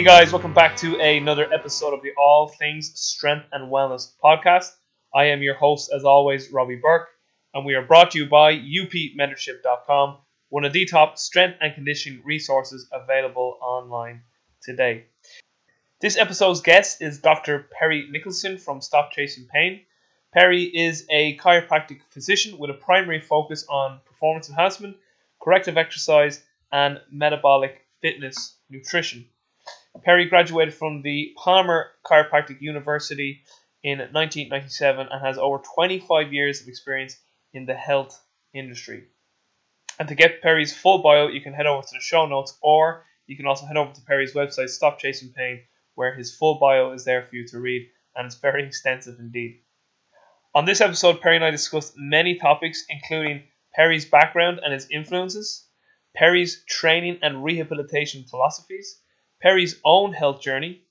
Hey guys, welcome back to another episode of the All Things Strength and Wellness podcast. I am your host, as always, Robbie Burke, and we are brought to you by upmentorship.com, one of the top strength and conditioning resources available online today. This episode's guest is Dr. Perry Nicholson from Stop Chasing Pain. Perry is a chiropractic physician with a primary focus on performance enhancement, corrective exercise, and metabolic fitness nutrition. Perry graduated from the Palmer Chiropractic University in 1997 and has over 25 years of experience in the health industry. And to get Perry's full bio, you can head over to the show notes or you can also head over to Perry's website, Stop Chasing Pain, where his full bio is there for you to read, and it's very extensive indeed. On this episode, Perry and I discussed many topics, including Perry's background and his influences, Perry's training and rehabilitation philosophies, Perry's own health journey,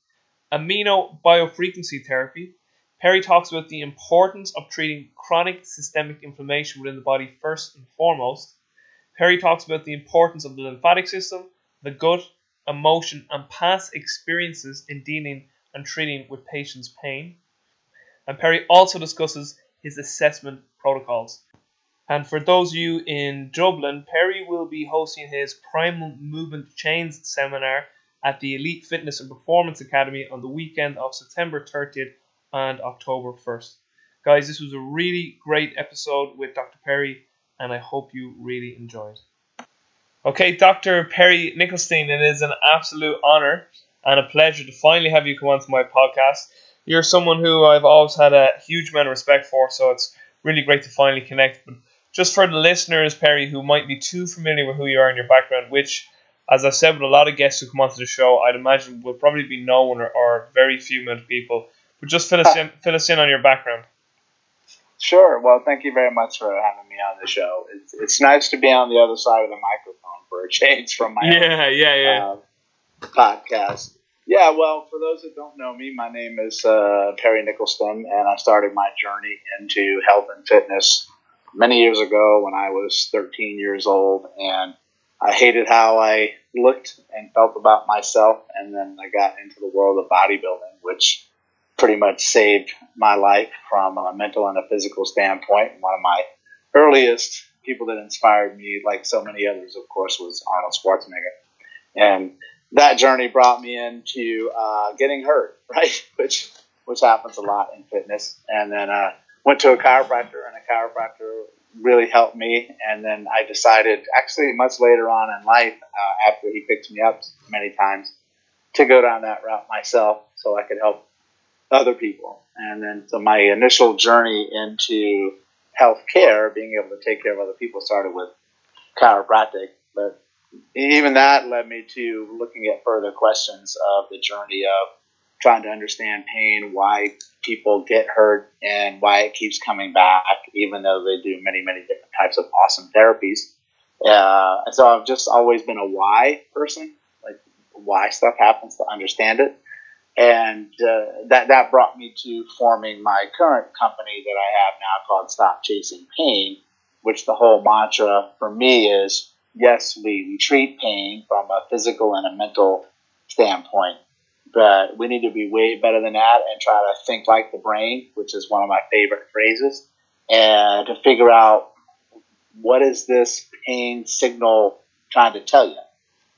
amino biofrequency therapy. Perry talks about the importance of treating chronic systemic inflammation within the body first and foremost. Perry talks about the importance of the lymphatic system, the gut, emotion, and past experiences in dealing and treating with patients' pain. And Perry also discusses his assessment protocols. And for those of you in Dublin, Perry will be hosting his Primal Movement Chains seminar at the Elite Fitness and Performance Academy on the weekend of September 30th and October 1st. Guys, this was a really great episode with Dr. Perry, and I hope you really enjoyed. Okay, Dr. Perry Nicholson, it is an absolute honor and a pleasure to finally have you come onto my podcast. You're someone who I've always had a huge amount of respect for, so it's really great to finally connect. But just for the listeners, Perry, who might be too familiar with who you are and your background, which as I said with a lot of guests who come onto the show, I'd imagine will probably be known or, or very few of people. But just fill us in, fill us in on your background. Sure. Well, thank you very much for having me on the show. It's, it's nice to be on the other side of the microphone for a change from my yeah, own, yeah, yeah. Uh, podcast. Yeah, well, for those that don't know me, my name is uh, Perry Nicholson, and I started my journey into health and fitness many years ago when I was 13 years old, and I hated how I looked and felt about myself, and then I got into the world of bodybuilding, which pretty much saved my life from a mental and a physical standpoint. One of my earliest people that inspired me, like so many others, of course, was Arnold Schwarzenegger, and that journey brought me into uh, getting hurt, right, which which happens a lot in fitness, and then uh, went to a chiropractor, and a chiropractor really helped me. And then I decided, actually, much later on in life, uh, after he picked me up many times, to go down that route myself so I could help other people. And then, so my initial journey into healthcare, being able to take care of other people, started with chiropractic. But even that led me to looking at further questions of the journey of trying to understand pain, why people get hurt, and why it keeps coming back, even though they do many, many different types of awesome therapies. Uh, and so I've just always been a why person, like why stuff happens to understand it. And uh, that, that brought me to forming my current company that I have now called Stop Chasing Pain, which the whole mantra for me is yes, we, we treat pain from a physical and a mental standpoint but we need to be way better than that and try to think like the brain, which is one of my favorite phrases, and to figure out what is this pain signal trying to tell you.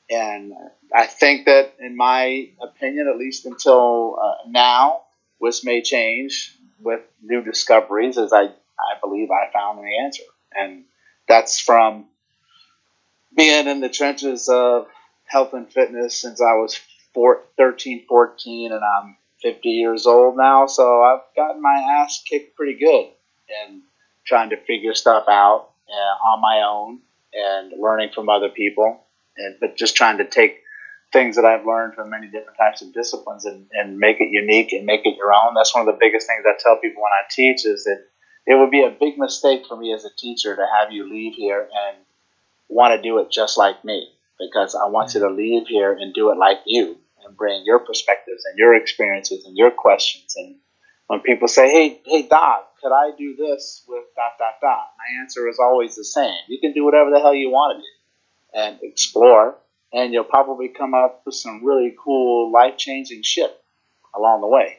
And I think that, in my opinion, at least until uh, now, which may change with new discoveries, as I, I believe I found the answer. And that's from being in the trenches of health and fitness since I was four, 13, 14, and I'm 50 years old now. So I've gotten my ass kicked pretty good and trying to figure stuff out uh, on my own and learning from other people. And, but just trying to take things that I've learned from many different types of disciplines and, and make it unique and make it your own. That's one of the biggest things I tell people when I teach is that it would be a big mistake for me as a teacher to have you leave here and want to do it just like me because I want you to leave here and do it like you and bring your perspectives and your experiences and your questions. And when people say, "Hey, hey, Doc, could I do this with dot dot dot?" My answer is always the same: you can do whatever the hell you want to do and explore. and you'll probably come up with some really cool, life changing shit along the way.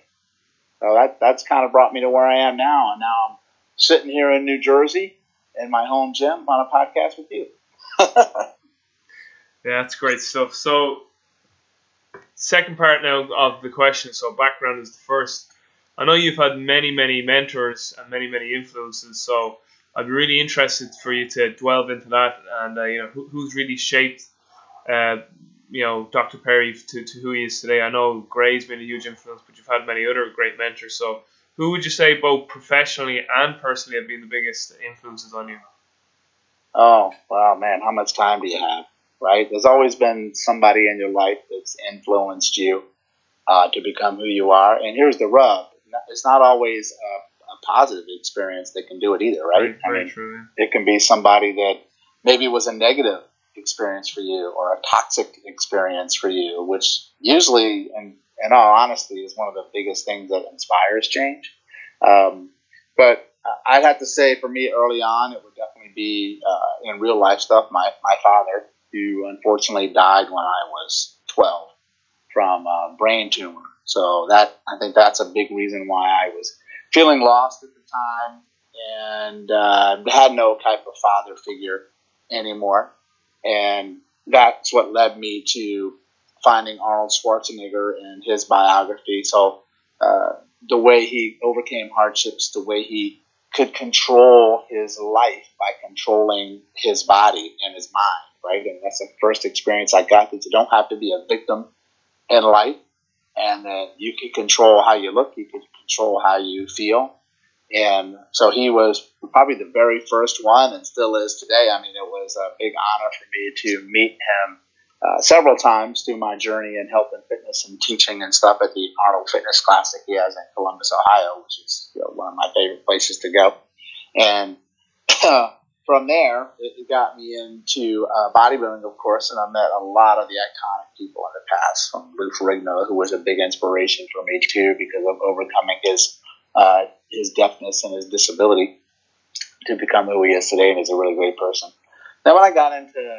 So that that's kind of brought me to where I am now, and now I'm sitting here in New Jersey in my home gym on a podcast with you. yeah, that's great stuff. So, second part now of the question. So, background is the first. I know you've had many, many mentors and many, many influences. So, I'd be really interested for you to delve into that and uh, you know who, who's really shaped uh, you know Dr. Perry to, to who he is today. I know Gray's been a huge influence, but you've had many other great mentors. So who would you say both professionally and personally have been the biggest influences on you? Oh wow, man, how much time do you have? Right? There's always been somebody in your life that's influenced you uh, to become who you are. And here's the rub: it's not always a, a positive experience that can do it either, right? Very, I mean, true. It can be somebody that maybe was a negative experience for you or a toxic experience for you, which usually, in, in all honesty, is one of the biggest things that inspires change. Um, but I'd have to say for me early on, it would definitely be uh, in real life stuff. My, my father, who unfortunately died when I was 12 from a brain tumor. So that I think that's a big reason why I was feeling lost at the time and uh, had no type of father figure anymore. And that's what led me to finding Arnold Schwarzenegger and his biography. So uh, the way he overcame hardships, the way he could control his life by controlling his body and his mind, right? And that's the first experience I got that you don't have to be a victim in life and that you can control how you look, you can control how you feel, and so he was probably the very first one and still is today. I mean, it was a big honor for me to meet him uh, several times through my journey in health and fitness and teaching and stuff at the Arnold Fitness Classic he has in Columbus, Ohio, which is you know, one of my favorite places to go. And from there, it got me into uh, bodybuilding, of course, and I met a lot of the iconic people in the past, from Lou Ferrigno, who was a big inspiration for me too, because of overcoming his uh, his deafness and his disability to become who he is today, and he's a really great person. Then when I got into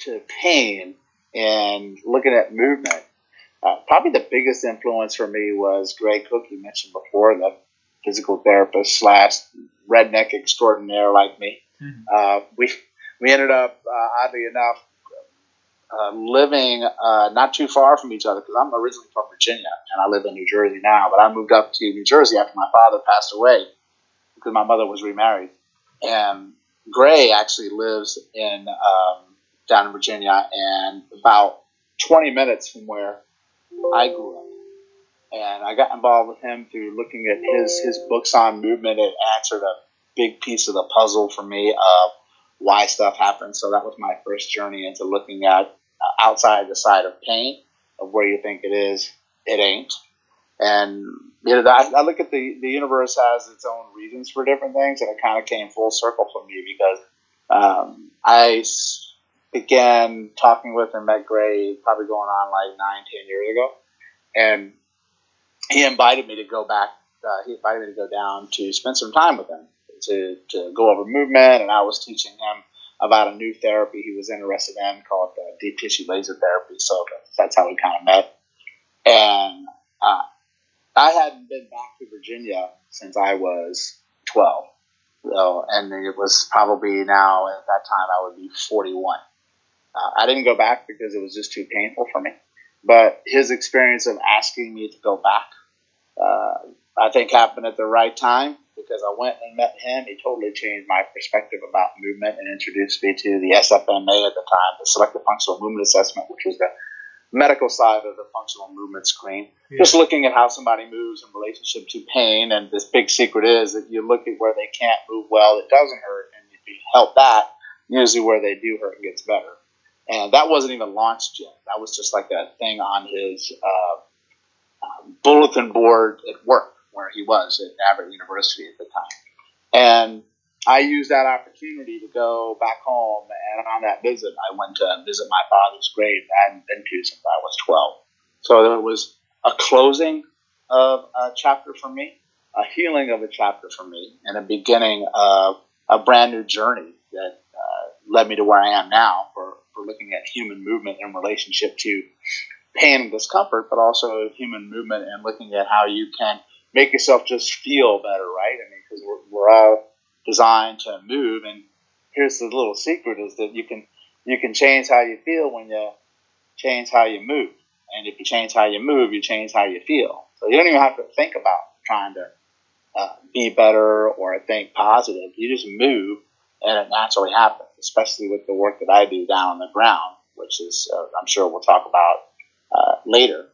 to pain and looking at movement, uh, probably the biggest influence for me was Gray Cook, you mentioned before, the physical therapist slash redneck extraordinaire like me. Mm-hmm. Uh, we we ended up, uh, oddly enough, uh, living uh, not too far from each other because I'm originally from Virginia and I live in New Jersey now. But I moved up to New Jersey after my father passed away because my mother was remarried. And Gray actually lives in um, down in Virginia and about 20 minutes from where I grew up. And I got involved with him through looking at his his books on movement. It answered a big piece of the puzzle for me of why stuff happens. So that was my first journey into looking at outside the side of pain of where you think it is, it ain't. And you know, I, I look at the the universe has its own reasons for different things, and it kind of came full circle for me because um, I began talking with and met Gray probably going on like nine, ten years ago, and he invited me to go back. Uh, he invited me to go down to spend some time with him to to go over movement, and I was teaching him about a new therapy he was interested in called uh, deep tissue laser therapy. So that's how we kind of met. And uh, I hadn't been back to Virginia since I was 12. So, and it was probably now at that time I would be 41. Uh, I didn't go back because it was just too painful for me. But his experience of asking me to go back, uh, I think happened at the right time because I went and met him. He totally changed my perspective about movement and introduced me to the SFMA at the time, the Selective Functional Movement Assessment, which was the medical side of the functional movement screen. Yeah. Just looking at how somebody moves in relationship to pain. And this big secret is that you look at where they can't move well, it doesn't hurt, and if you help that, usually where they do hurt gets better. And that wasn't even launched yet. That was just like a thing on his uh, uh, bulletin board at work where he was at Abbott University at the time. And I used that opportunity to go back home, and on that visit, I went to visit my father's grave I hadn't been to since I was 12. So there was a closing of a chapter for me, a healing of a chapter for me, and a beginning of a brand new journey that uh, led me to where I am now for, for looking at human movement in relationship to pain and discomfort, but also human movement and looking at how you can make yourself just feel better, right? I mean, because we're, we're all designed to move, and here's the little secret: is that you can you can change how you feel when you change how you move, and if you change how you move, you change how you feel. So you don't even have to think about trying to uh, be better or think positive. You just move, and it naturally happens. Especially with the work that I do down on the ground, which is uh, I'm sure we'll talk about uh, later.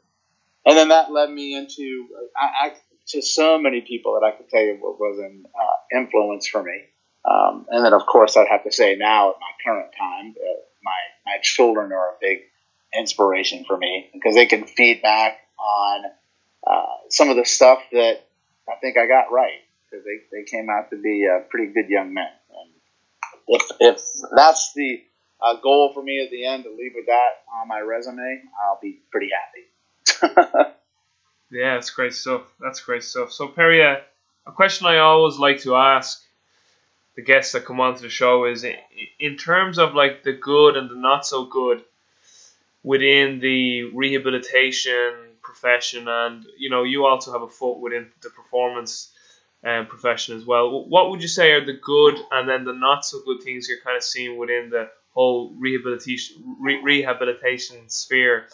And then that led me into I, I, to so many people that I could tell you what was an uh, influence for me. Um, and then, of course, I'd have to say now at my current time, uh, my my children are a big inspiration for me because they can feed back on uh, some of the stuff that I think I got right because they, they came out to be uh, pretty good young men. And if, if that's the uh, goal for me at the end to leave with that on my resume, I'll be pretty happy. yeah, that's great stuff. That's great stuff. So, Perry, uh, a question I always like to ask the guests that come onto the show is in terms of like the good and the not so good within the rehabilitation profession, and you know, you also have a foot within the performance um, profession as well. What would you say are the good and then the not so good things you're kind of seeing within the whole rehabilitation re- rehabilitation sphere,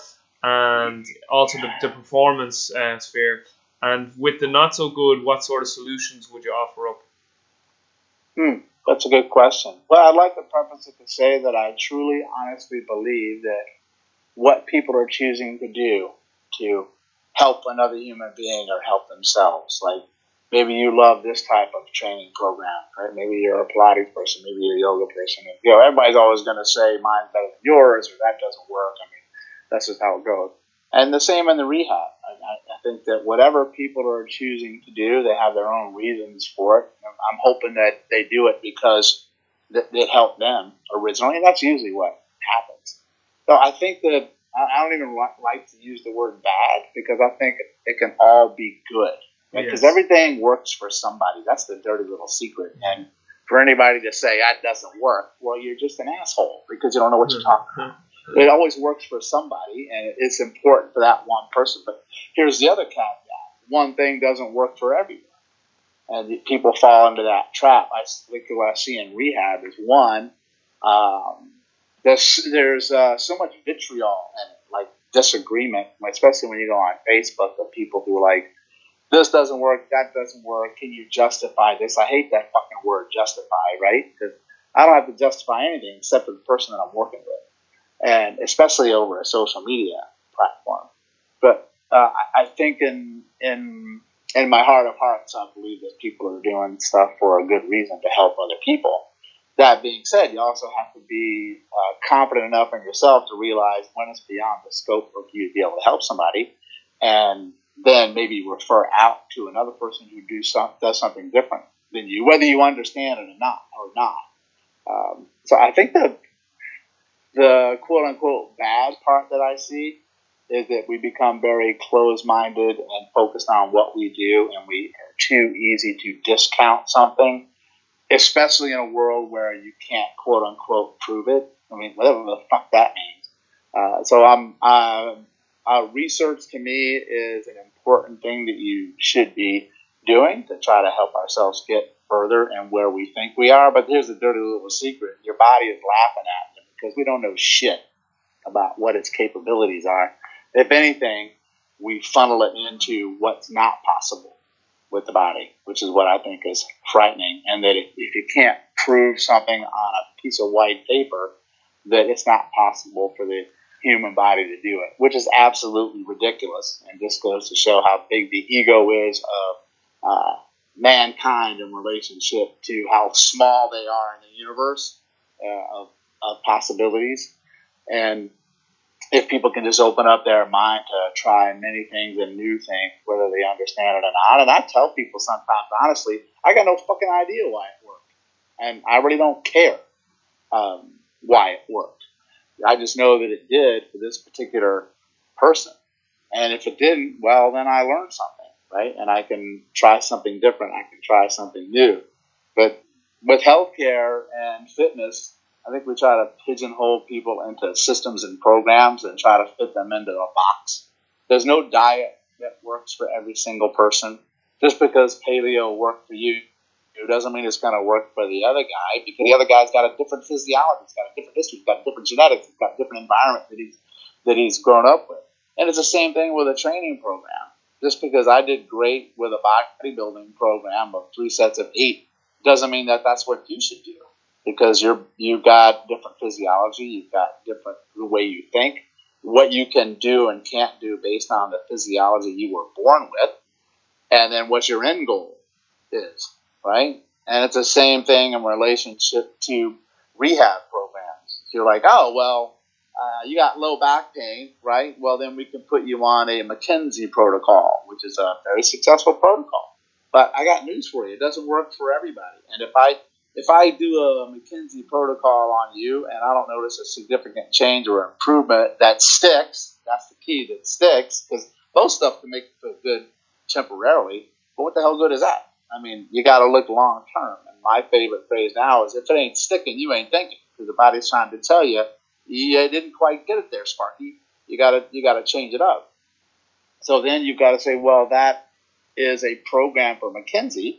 and also the, the performance uh, sphere? And with the not so good, what sort of solutions would you offer up? Hmm, that's a good question. Well, I'd like to preface it to say that I truly, honestly believe that what people are choosing to do to help another human being or help themselves. Like maybe you love this type of training program, right? Maybe you're a Pilates person, maybe you're a yoga person. You know, everybody's always going to say mine's better than yours or that doesn't work. I mean, that's just how it goes. And the same in the rehab. I, I think that whatever people are choosing to do, they have their own reasons for it. I'm hoping that they do it because it helped them originally. And that's usually what happens. So I think that I don't even like to use the word bad because I think it can all be good. Because yes. everything works for somebody. That's the dirty little secret. And for anybody to say that doesn't work, well, you're just an asshole because you don't know what you're talking about. It always works for somebody, and it's important for that one person. But here's the other caveat: one thing doesn't work for everyone, and people fall into that trap. I think what I see in rehab is one. Um, there's there's uh, so much vitriol and like disagreement, especially when you go on Facebook of people who are like, this doesn't work, that doesn't work. Can you justify this? I hate that fucking word, justify, right? Because I don't have to justify anything except for the person that I'm working with, and especially over a social media platform. But uh, I think in in in my heart of hearts, I believe that people are doing stuff for a good reason to help other people. That being said, you also have to be uh, confident enough in yourself to realize when it's beyond the scope of you to be able to help somebody, and then maybe refer out to another person who do some, does something different than you, whether you understand it or not. Or not. Um, so I think the the quote unquote bad part that I see is that we become very closed minded and focused on what we do, and we are too easy to discount something especially in a world where you can't quote unquote prove it. I mean, whatever the fuck that means. Uh, so I'm uh, uh, research to me is an important thing that you should be doing to try to help ourselves get further and where we think we are. But here's the dirty little secret: your body is laughing at you because we don't know shit about what its capabilities are. If anything, we funnel it into what's not possible with the body, which is what I think is frightening. And that if, you can't prove something on a piece of white paper, that it's not possible for the human body to do it, which is absolutely ridiculous. And just goes to show how big the ego is of uh, mankind in relationship to how small they are in the universe uh, of, of possibilities. And if people can just open up their mind to try many things and new things, whether they understand it or not. And I tell people sometimes, honestly, I got no fucking idea why it worked. And I really don't care um, why it worked. I just know that it did for this particular person. And if it didn't, well, then I learned something, right? And I can try something different. I can try something new. But with healthcare and fitness, I think we try to pigeonhole people into systems and programs and try to fit them into a box. There's no diet that works for every single person. Just because paleo worked for you it doesn't mean it's going to work for the other guy because the other guy's got a different physiology, he's got a different history, he's got different genetics, he's got different environment that he's that he's grown up with. And it's the same thing with a training program. Just because I did great with a bodybuilding program of three sets of eight doesn't mean that that's what you should do because you're you've got different physiology, you've got different the way you think, what you can do and can't do based on the physiology you were born with, and then what your end goal is right? And it's the same thing in relationship to rehab programs. You're like, oh, well, uh, you got low back pain, right? Well, then we can put you on a McKenzie protocol, which is a very successful protocol. But I got news for you: it doesn't work for everybody. And if I if I do a McKenzie protocol on you and I don't notice a significant change or improvement that sticks, that's the key that sticks, because most stuff can make you feel good temporarily. But what the hell good is that? I mean, you got to look long term. And my favorite phrase now is, if it ain't sticking, you ain't thinking, because the body's trying to tell you you didn't quite get it there, Sparky. You got to you got to change it up. So then you've got to say, well, that is a program for McKenzie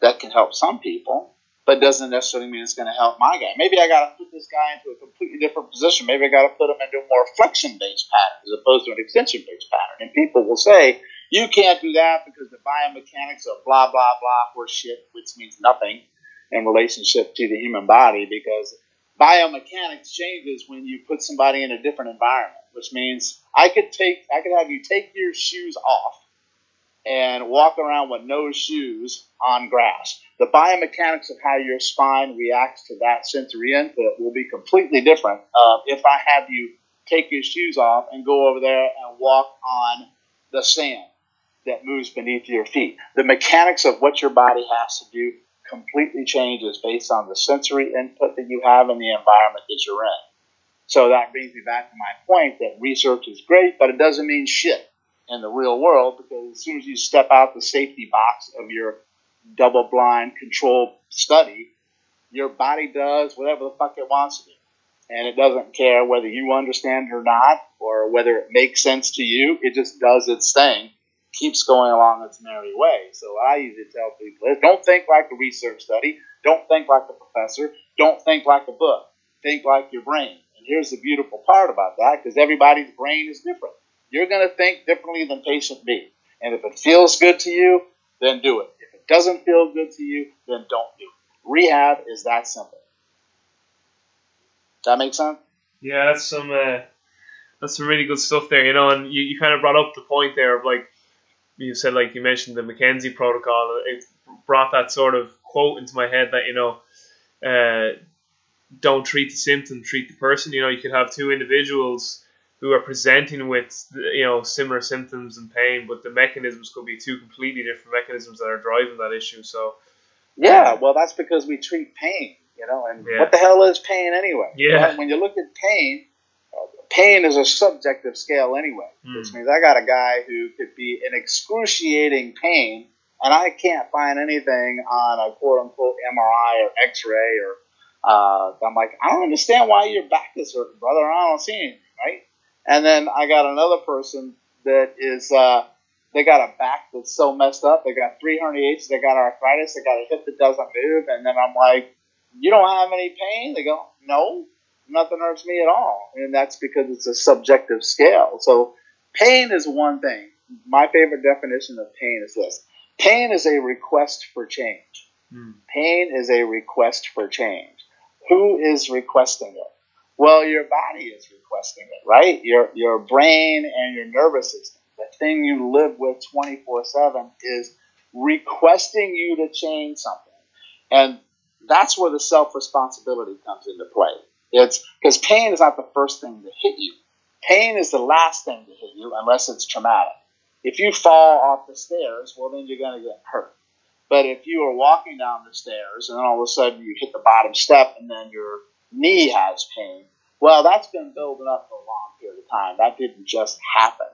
that can help some people, but doesn't necessarily mean it's going to help my guy. Maybe I got to put this guy into a completely different position. Maybe I got to put him into a more flexion based pattern as opposed to an extension based pattern. And people will say, you can't do that because the biomechanics of blah, blah, blah horse shit, which means nothing in relationship to the human body because biomechanics changes when you put somebody in a different environment, which means I could take, I could have you take your shoes off and walk around with no shoes on grass. The biomechanics of how your spine reacts to that sensory input will be completely different uh, if I have you take your shoes off and go over there and walk on the sand that moves beneath your feet. The mechanics of what your body has to do completely changes based on the sensory input that you have and the environment that you're in. So that brings me back to my point that research is great, but it doesn't mean shit in the real world because as soon as you step out the safety box of your double blind controlled study, your body does whatever the fuck it wants to do. And it doesn't care whether you understand it or not, or whether it makes sense to you. It just does its thing keeps going along its merry way. So I usually tell people don't think like a research study, don't think like a professor, don't think like a book, think like your brain. And here's the beautiful part about that because everybody's brain is different. You're going to think differently than patient B. And if it feels good to you, then do it. If it doesn't feel good to you, then don't do it. Rehab is that simple. That makes sense? Yeah, that's some uh, that's some really good stuff there, you know. And you, you kind of brought up the point there of like you said like you mentioned the McKenzie protocol. It brought that sort of quote into my head that you know, uh, don't treat the symptom, treat the person. You know, you could have two individuals who are presenting with you know similar symptoms and pain, but the mechanisms could be two completely different mechanisms that are driving that issue. So. Yeah, well, that's because we treat pain, you know, and yeah. what the hell is pain anyway? Yeah. When you look at pain, pain is a subjective scale anyway, mm. which means I got a guy who could be in excruciating pain, and I can't find anything on a quote unquote MRI or X ray or uh, I'm like, I don't understand why your back is hurting, brother. I don't see anything, right? And then I got another person that is, uh, they got a back that's so messed up. They got three herniations. They got arthritis. They got a hip that doesn't move. And then I'm like, you don't have any pain? They go, no nothing hurts me at all. And that's because it's a subjective scale. So pain is one thing. My favorite definition of pain is this pain is a request for change. Mm. Pain is a request for change. Who is requesting it? Well, your body is requesting it, right? Your, your brain and your nervous system, the thing you live with 24 7, is requesting you to change something. And that's where the self responsibility comes into play. It's because pain is not the first thing to hit you. Pain is the last thing to hit you unless it's traumatic. If you fall off the stairs, well, then you're going to get hurt. But if you are walking down the stairs and then all of a sudden you hit the bottom step and then your knee has pain, well, that's been building up for a long period of time. That didn't just happen.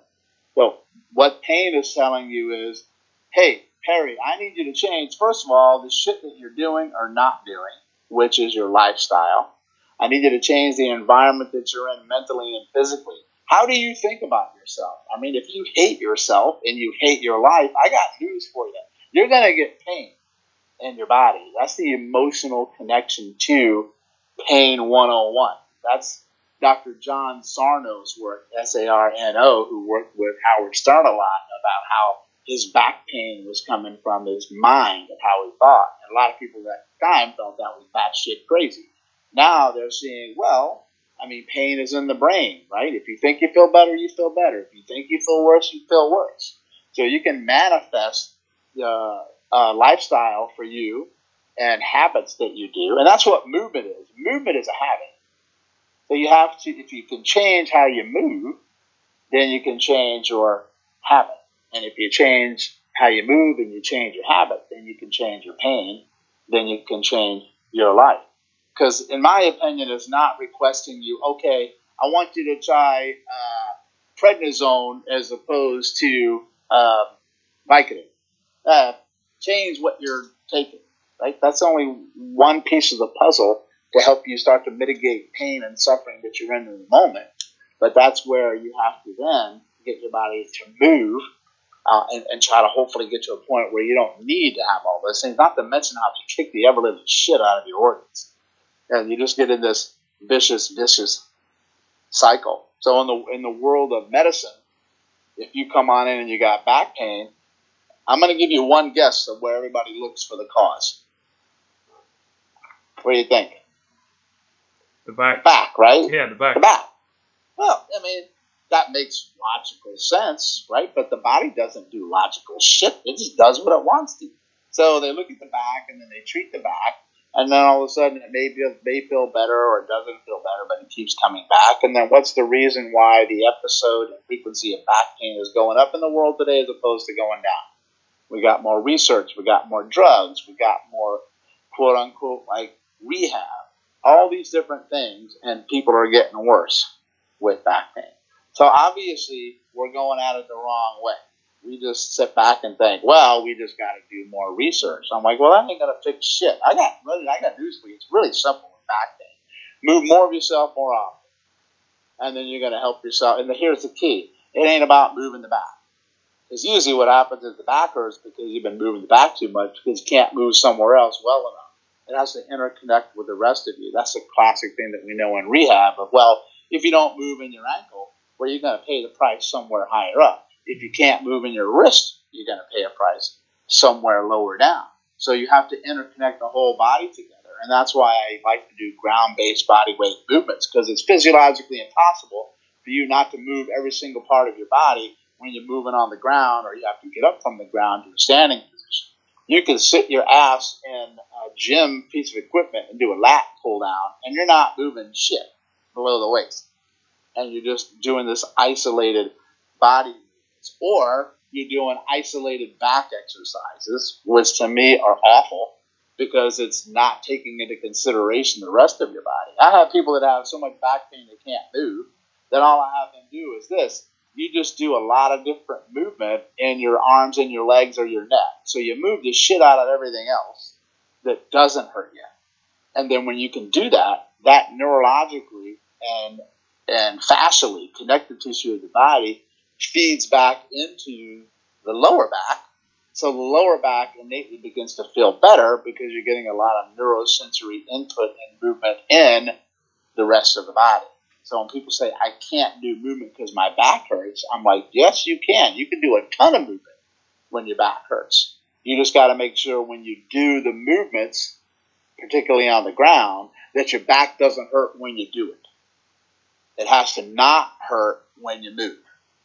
So what pain is telling you is, hey, Perry, I need you to change, first of all, the shit that you're doing or not doing, which is your lifestyle. I need you to change the environment that you're in mentally and physically. How do you think about yourself? I mean, if you hate yourself and you hate your life, I got news for you. You're going to get pain in your body. That's the emotional connection to pain 101. That's Dr. John Sarno's work, S A R N O, who worked with Howard Stern a lot about how his back pain was coming from his mind and how he thought. And a lot of people at that time felt that was batshit crazy. Now they're seeing, well, I mean, pain is in the brain, right? If you think you feel better, you feel better. If you think you feel worse, you feel worse. So you can manifest the uh, lifestyle for you and habits that you do, and that's what movement is. Movement is a habit. So you have to, if you can change how you move, then you can change your habit. And if you change how you move and you change your habit, then you can change your pain, then you can change your life. Because, in my opinion, it's not requesting you, okay, I want you to try uh, prednisone as opposed to uh, Vicodin. Uh, change what you're taking, right? That's only one piece of the puzzle to help you start to mitigate pain and suffering that you're in in the moment. But that's where you have to then get your body to move uh, and, and, try to hopefully get to a point where you don't need to have all those things. Not to mention how to kick the ever living shit out of your organs, and you just get in this vicious, vicious cycle. So in the in the world of medicine, if you come on in and you got back pain, I'm going to give you one guess of where everybody looks for the cause. What do you think? The back. Back, right? Yeah, the back. The back. Well, I mean, that makes logical sense, right? But the body doesn't do logical shit. It just does what it wants to. So they look at the back and then they treat the back, and then all of a sudden it may feel, may feel better or it doesn't feel better, but it keeps coming back. And then what's the reason why the episode and frequency of back pain is going up in the world today as opposed to going down? We got more research, we got more drugs, we got more quote unquote like rehab, all these different things, and people are getting worse with back pain. So obviously, we're going at it the wrong way. We just sit back and think, well, we just got to do more research. I'm like, well, that ain't gonna fix shit. I got, I got news for you. It's really simple with back pain. Move more of yourself more often, and then you're gonna help yourself. And here's the key: it ain't about moving the back. Because usually what happens is the back hurts because you've been moving the back too much because you can't move somewhere else well enough. It has to interconnect with the rest of you. That's a classic thing that we know in rehab of, well, if you don't move in your ankle, well, you're going to pay the price somewhere higher up. If you can't move in your wrist, you're going to pay a price somewhere lower down. So you have to interconnect the whole body together. And that's why I like to do ground based body weight movements because it's physiologically impossible for you not to move every single part of your body when you're moving on the ground or you have to get up from the ground to a standing. You can sit your ass in a gym piece of equipment and do a lat pull down and you're not moving shit below the waist and you're just doing this isolated body movements, or you're doing isolated back exercises, which to me are awful because it's not taking into consideration the rest of your body. I have people that have so much back pain they can't move that all I have them do is this. You just do a lot of different movement in your arms and your legs or your neck. So you move the shit out of everything else that doesn't hurt you. And then when you can do that, that neurologically and and fascially connective tissue of the body feeds back into the lower back. So the lower back innately begins to feel better because you're getting a lot of neurosensory input and movement in the rest of the body. So when people say, I can't do movement because my back hurts, I'm like, yes, you can. You can do a ton of movement when your back hurts. You just got to make sure when you do the movements, particularly on the ground, that your back doesn't hurt when you do it. It has to not hurt when you move.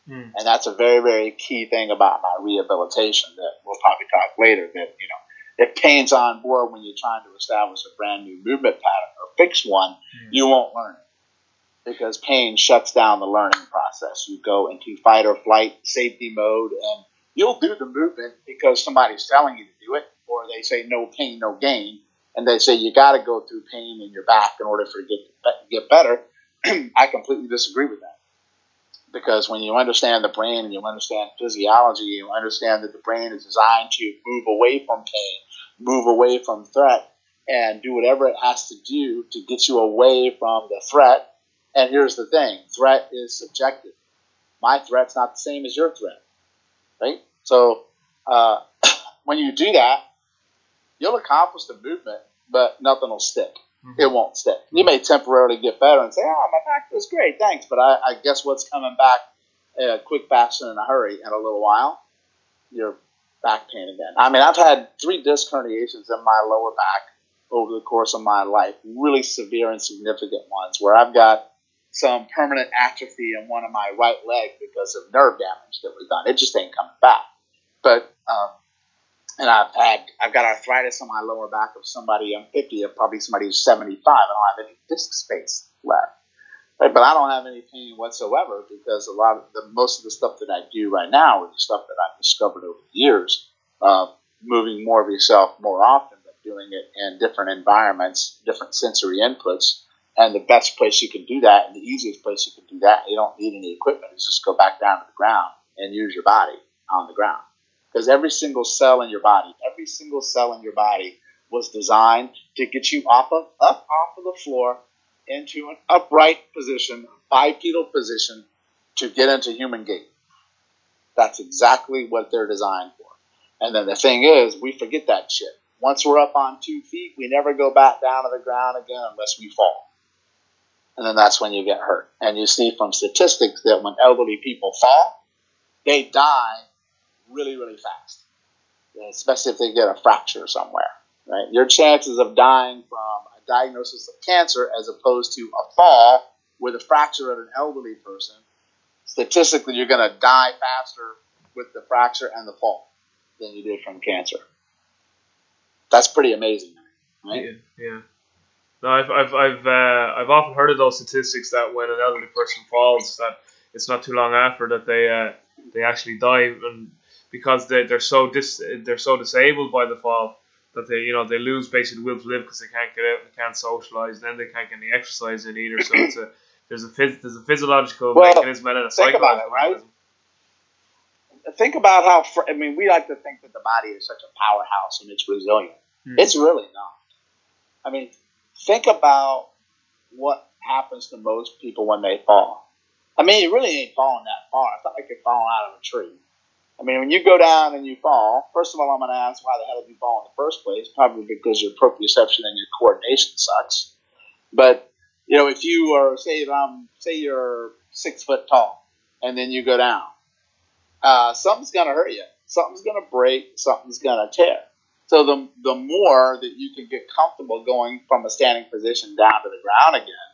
Mm. And that's a very, very key thing about my rehabilitation that we'll probably talk later that, you know, if pain's on board when you're trying to establish a brand new movement pattern or fix one, mm. you won't learn it because pain shuts down the learning process. You go into fight or flight safety mode and you'll do the movement because somebody's telling you to do it or they say no pain, no gain. And they say you got to go through pain in your back in order for it to get better. I completely disagree with that. Because when you understand the brain and you understand physiology, you understand that the brain is designed to move away from pain, move away from threat, and do whatever it has to do to get you away from the threat. And here's the thing threat is subjective. My threat's not the same as your threat, right? So uh, when you do that, you'll accomplish the movement, but nothing will stick. Mm-hmm. It won't stick. You may temporarily get better and say, "Oh, my back was great, thanks," but I, I guess what's coming back A quick, and in a hurry in a little while? Your back pain again. I mean, I've had three disc herniations in my lower back over the course of my life, really severe and significant ones, where I've got some permanent atrophy in one of my right leg because of nerve damage that was done. It just ain't coming back. But um, and I've had I've got arthritis on my lower back of somebody I'm 50, of probably somebody who's 75. I don't have any disc space left, right? But I don't have any pain whatsoever because a lot of the most of the stuff that I do right now is the stuff that I've discovered over the years, uh, moving more of yourself more often, but doing it in different environments, different sensory inputs. And the best place you can do that, and the easiest place you can do that, you don't need any equipment, is just go back down to the ground and use your body on the ground because every single cell in your body, every single cell in your body was designed to get you off of up off of the floor into an upright position, bipedal position to get into human gait. That's exactly what they're designed for. And then the thing is, we forget that shit. Once we're up on two feet, we never go back down to the ground again unless we fall. And then that's when you get hurt. And you see from statistics that when elderly people fall, they die really, really fast, especially if they get a fracture somewhere. Right? Your chances of dying from a diagnosis of cancer as opposed to a fall with a fracture of an elderly person, statistically, you're going to die faster with the fracture and the fall than you did from cancer. That's pretty amazing, right? Yeah. yeah. No, I've I've I've, uh, I've often heard of those statistics that when an elderly person falls, that it's not too long after that they uh, they actually die, and because they they're so dis they're so disabled by the fall that they you know they lose basically the will to live because they can't get out, they can't socialize, and then they can't get any exercise in either. So it's a there's a phys, there's a physiological well, mechanism and a psychological it, right? Think about how fr- I mean we like to think that the body is such a powerhouse and it's resilient. Hmm. It's really not. I mean, think about what happens to most people when they fall. I mean, it really ain't falling that far. It's not like you're falling out of a tree. I mean, when you go down and you fall, first of all, I'm going to ask why the hell did you fall in the first place? Probably because your proprioception and your coordination sucks. But you know, if you are say um say you're six foot tall and then you go down, uh, something's going to hurt you. Something's going to break. Something's going to tear. So the the more that you can get comfortable going from a standing position down to the ground again,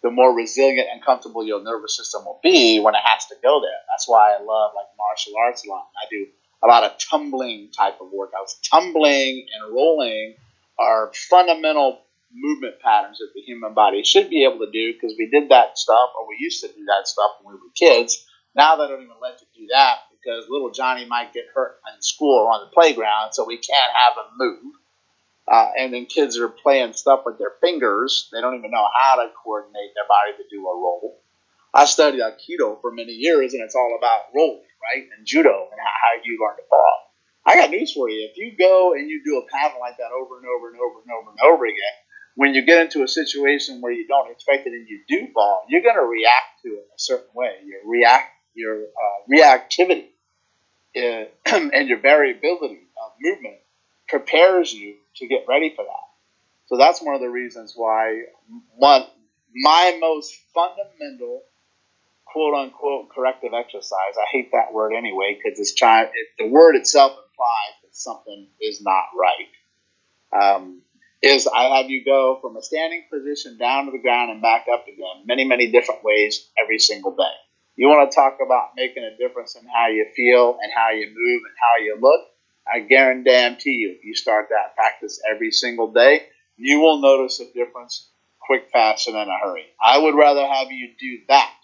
the more resilient and comfortable your nervous system will be when it has to go there. That's why I love like martial arts a lot. I do a lot of tumbling type of workouts. Tumbling and rolling are fundamental movement patterns that the human body should be able to do because we did that stuff or we used to do that stuff when we were kids. Now they don't even let you do that because little Johnny might get hurt in school or on the playground, so we can't have him move. Uh, and then kids are playing stuff with their fingers. They don't even know how to coordinate their body to do a roll. I studied Aikido for many years, and it's all about rolling, right? And judo and how you learn to fall. I got news for you. If you go and you do a pattern like that over and over and over and over and over again, when you get into a situation where you don't expect it and you do fall, you're going to react to it a certain way. Your react, your uh, reactivity, uh, and your variability of movement prepares you to get ready for that. So that's one of the reasons why one my most fundamental quote unquote corrective exercise. I hate that word anyway because it's trying. It, the word itself implies that something is not right. Um, is I have you go from a standing position down to the ground and back up again, many many different ways every single day. You want to talk about making a difference in how you feel and how you move and how you look. I guarantee you, if you start that practice every single day, you will notice a difference quick, fast, and in a hurry. I would rather have you do that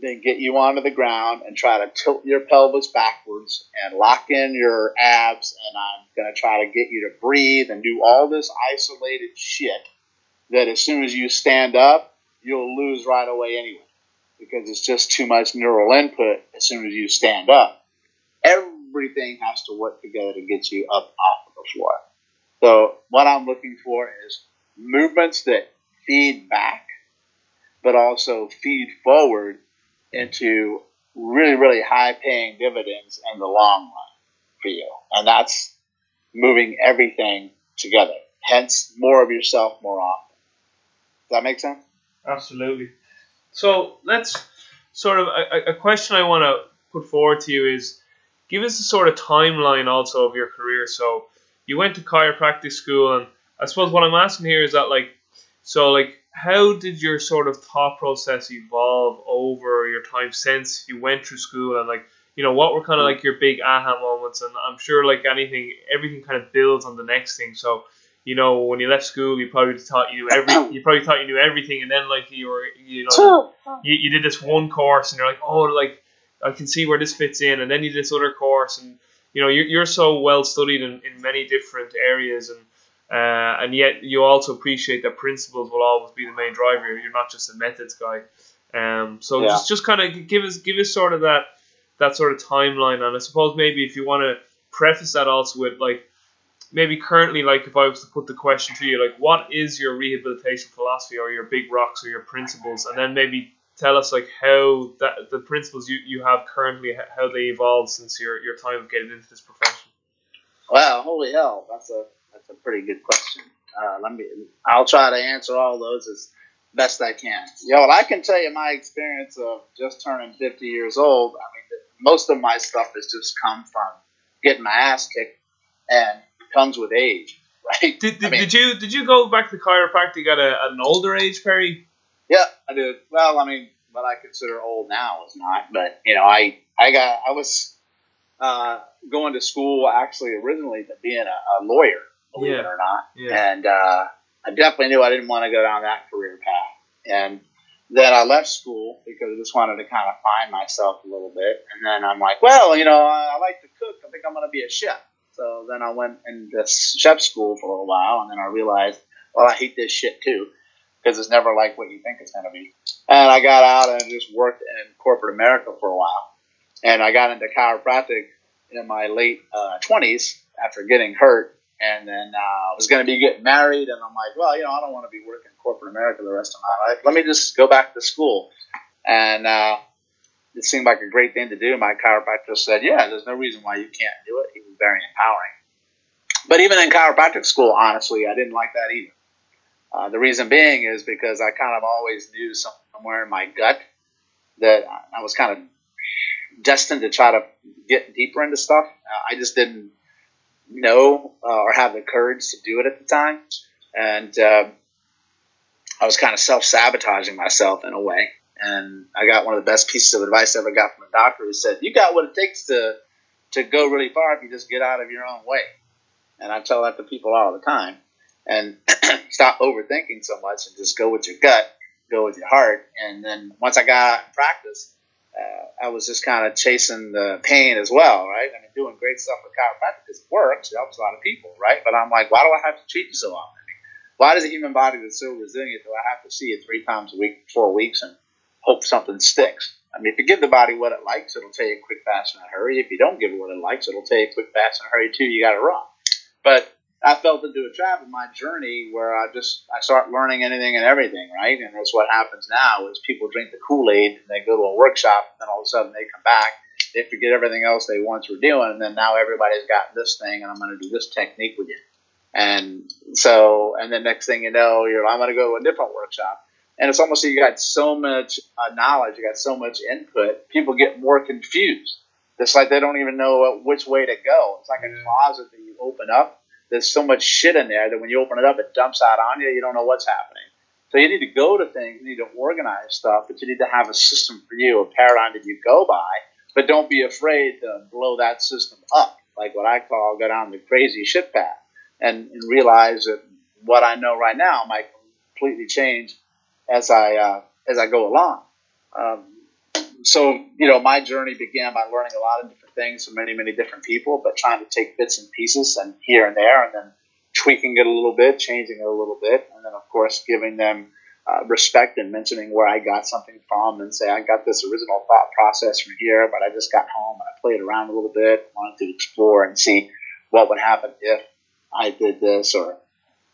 than get you onto the ground and try to tilt your pelvis backwards and lock in your abs. And I'm going to try to get you to breathe and do all this isolated shit that as soon as you stand up, you'll lose right away anyway because it's just too much neural input as soon as you stand up. Everything has to work together to get you up off of the floor. So what I'm looking for is movements that feed back, but also feed forward into really, really high paying dividends in the long run for you. And that's moving everything together. Hence, more of yourself more often. Does that make sense? Absolutely. So let's sort of a, a question I want to put forward to you is give us a sort of timeline also of your career. So you went to chiropractic school, and I suppose what I'm asking here is that like, so like, how did your sort of thought process evolve over your time since you went through school, and like, you know, what were kind of like your big aha moments? And I'm sure like anything, everything kind of builds on the next thing. So you know, when you left school, you probably thought you knew every, you probably thought you knew everything, and then like you were, you know, you, you did this one course, and you're like, oh, like I can see where this fits in, and then you did this other course, and you know, you're, you're so well studied in, in many different areas, and uh, and yet you also appreciate that principles will always be the main driver. You're not just a methods guy. Um, so yeah. just just kind of give us give us sort of that that sort of timeline, and I suppose maybe if you want to preface that also with like maybe currently, like if I was to put the question to you, like what is your rehabilitation philosophy or your big rocks or your principles, and then maybe tell us like how that the principles you, you have currently how they evolved since your, your time of getting into this profession. Wow, holy hell, that's a that's a pretty good question. Uh, let me, I'll try to answer all those as best I can. Yo, know, I can tell you my experience of just turning 50 years old. I mean, most of my stuff has just come from getting my ass kicked and comes with age, right? Did, did, I mean, did you did you go back to chiropractic at, a, an older age, Perry? Yeah, I did. Well, I mean, what I consider old now is not, but you know, I I got I was uh, going to school actually originally to being a, a lawyer, believe yeah. it or not, yeah. and uh, I definitely knew I didn't want to go down that career path, and then I left school because I just wanted to kind of find myself a little bit, and then I'm like, well, you know, I, I like to cook. I think I'm going to be a chef. So then I went into chef school for a little while, and then I realized, well, I hate this shit too, because it's never like what you think it's going to be. And I got out and just worked in corporate America for a while, and I got into chiropractic in my late uh, 20s after getting hurt, and then uh, I was going to be getting married, and I'm like, well, you know, I don't want to be working corporate America the rest of my life. Let me just go back to school, and uh, it seemed like a great thing to do. My chiropractor said, "Yeah, there's no reason why you can't do it." He was very empowering. But even in chiropractic school, honestly, I didn't like that either. Uh, the reason being is because I kind of always knew somewhere in my gut that I was kind of destined to try to get deeper into stuff. Uh, I just didn't know uh, or have the courage to do it at the time, and uh, I was kind of self sabotaging myself in a way. And I got one of the best pieces of advice I ever got from a doctor who said, "You got what it takes to to go really far if you just get out of your own way." And I tell that to people all the time. And stop overthinking so much and just go with your gut, go with your heart. And then once I got out in practice, uh, I was just kind of chasing the pain as well, right? I mean, doing great stuff with chiropractic because it works, it helps a lot of people, right? But I'm like, why do I have to treat you so often? why does the human body that's so resilient do I have to see it three times a week, four weeks, and hope something sticks. I mean, if you give the body what it likes, it'll tell you quick, fast, and a hurry. If you don't give it what it likes, it'll tell you quick, fast, and a hurry too. You got to run. But I felt into a trap in my journey where I just I start learning anything and everything, right? And that's what happens now is people drink the Kool Aid and they go to a workshop, and then all of a sudden they come back, they forget everything else they once were doing, and then now everybody's got this thing, and I'm going to do this technique with you. And so, and then next thing you know, you're I'm going to go to a different workshop and it's almost like you got so much uh, knowledge, you got so much input, people get more confused. It's like they don't even know which way to go. It's like a closet that you open up. There's so much shit in there that when you open it up, it dumps out on you. You don't know what's happening. So you need to go to things, you need to organize stuff, but you need to have a system for you, a paradigm that you go by. But don't be afraid to blow that system up, like what I call go down the crazy shit path, and, and realize that what I know right now might completely change as I uh, as I go along. Um, so you know, my journey began by learning a lot of different things from many many different people, but trying to take bits and pieces and here and there, and then tweaking it a little bit, changing it a little bit, and then of course giving them uh, respect and mentioning where I got something from, and say I got this original thought process from here, but I just got home and I played around a little bit, wanted to explore and see what would happen if I did this or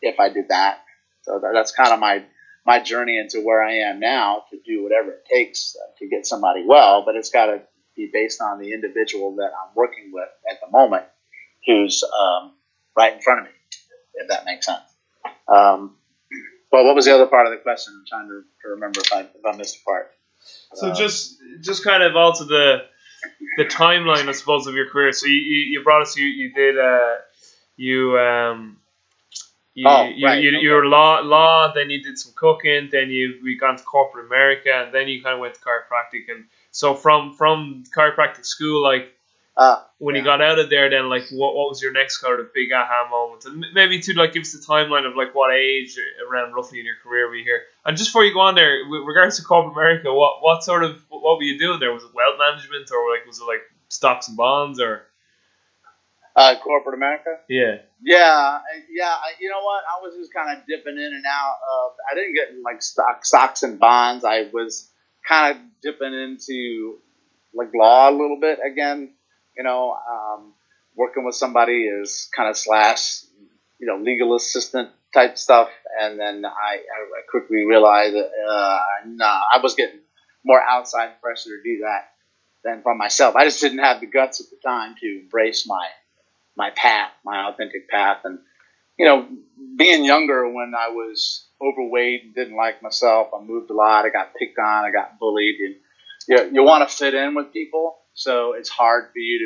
if I did that. So that, that's kind of my my journey into where I am now to do whatever it takes uh, to get somebody well, but it's got to be based on the individual that I'm working with at the moment, who's um, right in front of me, if that makes sense. Um, well, what was the other part of the question? I'm trying to, to remember if I, if I missed a part. So uh, just just kind of also the the timeline, I suppose, of your career. So you, you, you brought us, you, you did, uh, you, um, you, Oh, you, right, you, okay. you were law, law, then you did some cooking, then you we got into corporate America, and then you kind of went to chiropractic. And so from from chiropractic school, like uh, when you got out of there, then like what, what was your next kind of big aha moment? And maybe to like give us the timeline of like what age around roughly in your career were you here? And just before you go on there, with regards to corporate America, what what sort of what were you doing there? Was it wealth management or like was it like stocks and bonds or uh, corporate America. yeah Yeah, yeah. You know what? I was just kind of dipping in and out of. I didn't get in like stock, stocks and bonds. I was kind of dipping into like law a little bit again. You know, um, working with somebody is kind of slash, you know, legal assistant type stuff. And then I, I quickly realized that uh, nah, I was getting more outside pressure to do that than from myself. I just didn't have the guts at the time to embrace my my path, my authentic path. And, you know, being younger when I was overweight and didn't like myself, I moved a lot, I got picked on, I got bullied. And you, you want to fit in with people, so it's hard for you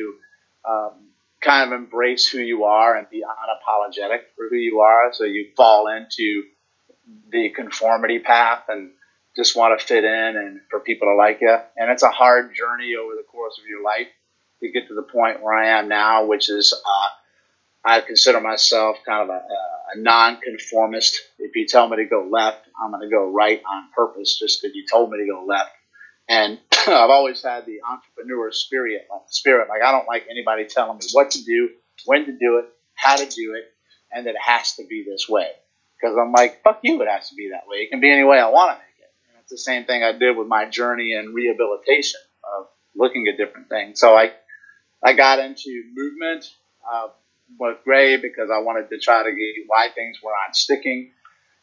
to um, kind of embrace who you are and be unapologetic for who you are. So you fall into the conformity path and just want to fit in and for people to like you. And it's a hard journey over the course of your life to get to the point where I am now, which is uh, I consider myself kind of a, a non-conformist. If you tell me to go left, I'm going to go right on purpose, just because you told me to go left. And I've always had the entrepreneur spirit, like spirit. Like I don't like anybody telling me what to do, when to do it, how to do it, and that it has to be this way. Because I'm like, fuck you, it has to be that way. It can be any way I want to make it. And it's the same thing I did with my journey in rehabilitation of looking at different things. So I, I got into movement uh, with Gray because I wanted to try to get why things were not sticking,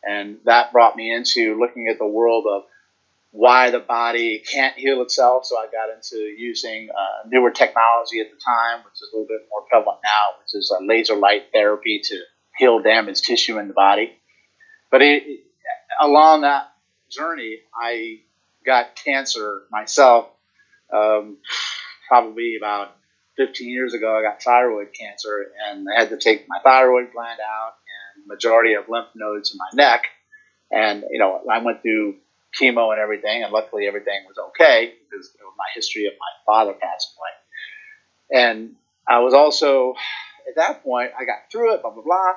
and that brought me into looking at the world of why the body can't heal itself. So I got into using uh, newer technology at the time, which is a little bit more prevalent now, which is laser light therapy to heal damaged tissue in the body. But it, it- along that journey, I got cancer myself. Um, probably about 15 years ago, I got thyroid cancer, and I had to take my thyroid gland out and majority of lymph nodes in my neck. And you know, I went through chemo and everything, and luckily everything was okay because of my history of my father passing away. And I was also at that point, I got through it, blah blah blah.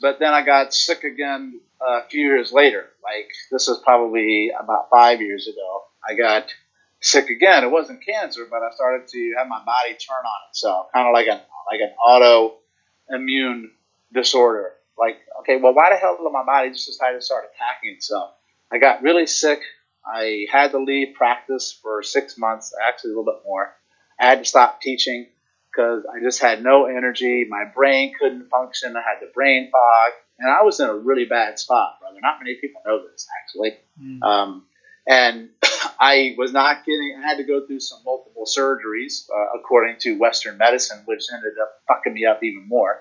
But then I got sick again a few years later. Like this was probably about five years ago. I got sick again. It wasn't cancer, but I started to have my body turn on itself, kind of like an like an autoimmune disorder. Like, okay, well, why the hell did my body just decide to start attacking itself? I got really sick. I had to leave practice for six months, actually a little bit more. I had to stop teaching because I just had no energy. My brain couldn't function. I had the brain fog, and I was in a really bad spot, brother. Not many people know this, actually. Um, and I was not getting. I had to go through some multiple surgeries, uh, according to Western medicine, which ended up fucking me up even more.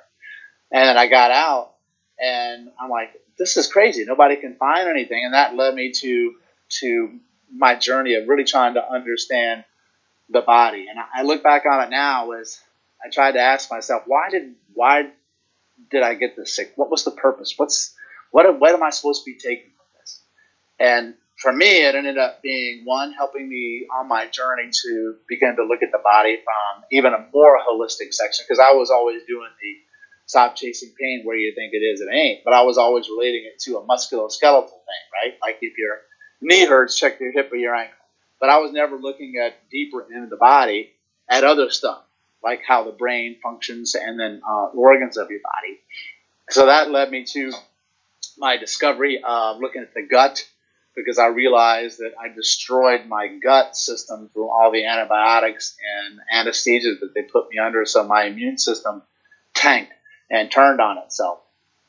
And I got out, and I'm like, this is crazy. Nobody can find anything, and that led me to to my journey of really trying to understand the body. And I look back on it now as I tried to ask myself, why did why did I get this sick? What was the purpose? What's what what am I supposed to be taking from this? And for me, it ended up being one helping me on my journey to begin to look at the body from even a more holistic section because I was always doing the stop chasing pain where you think it is, it ain't. But I was always relating it to a musculoskeletal thing, right? Like if your knee hurts, check your hip or your ankle. But I was never looking at deeper into the body at other stuff, like how the brain functions and then uh, organs of your body. So that led me to my discovery of looking at the gut because I realized that I destroyed my gut system through all the antibiotics and anesthesias that they put me under. So my immune system tanked and turned on itself.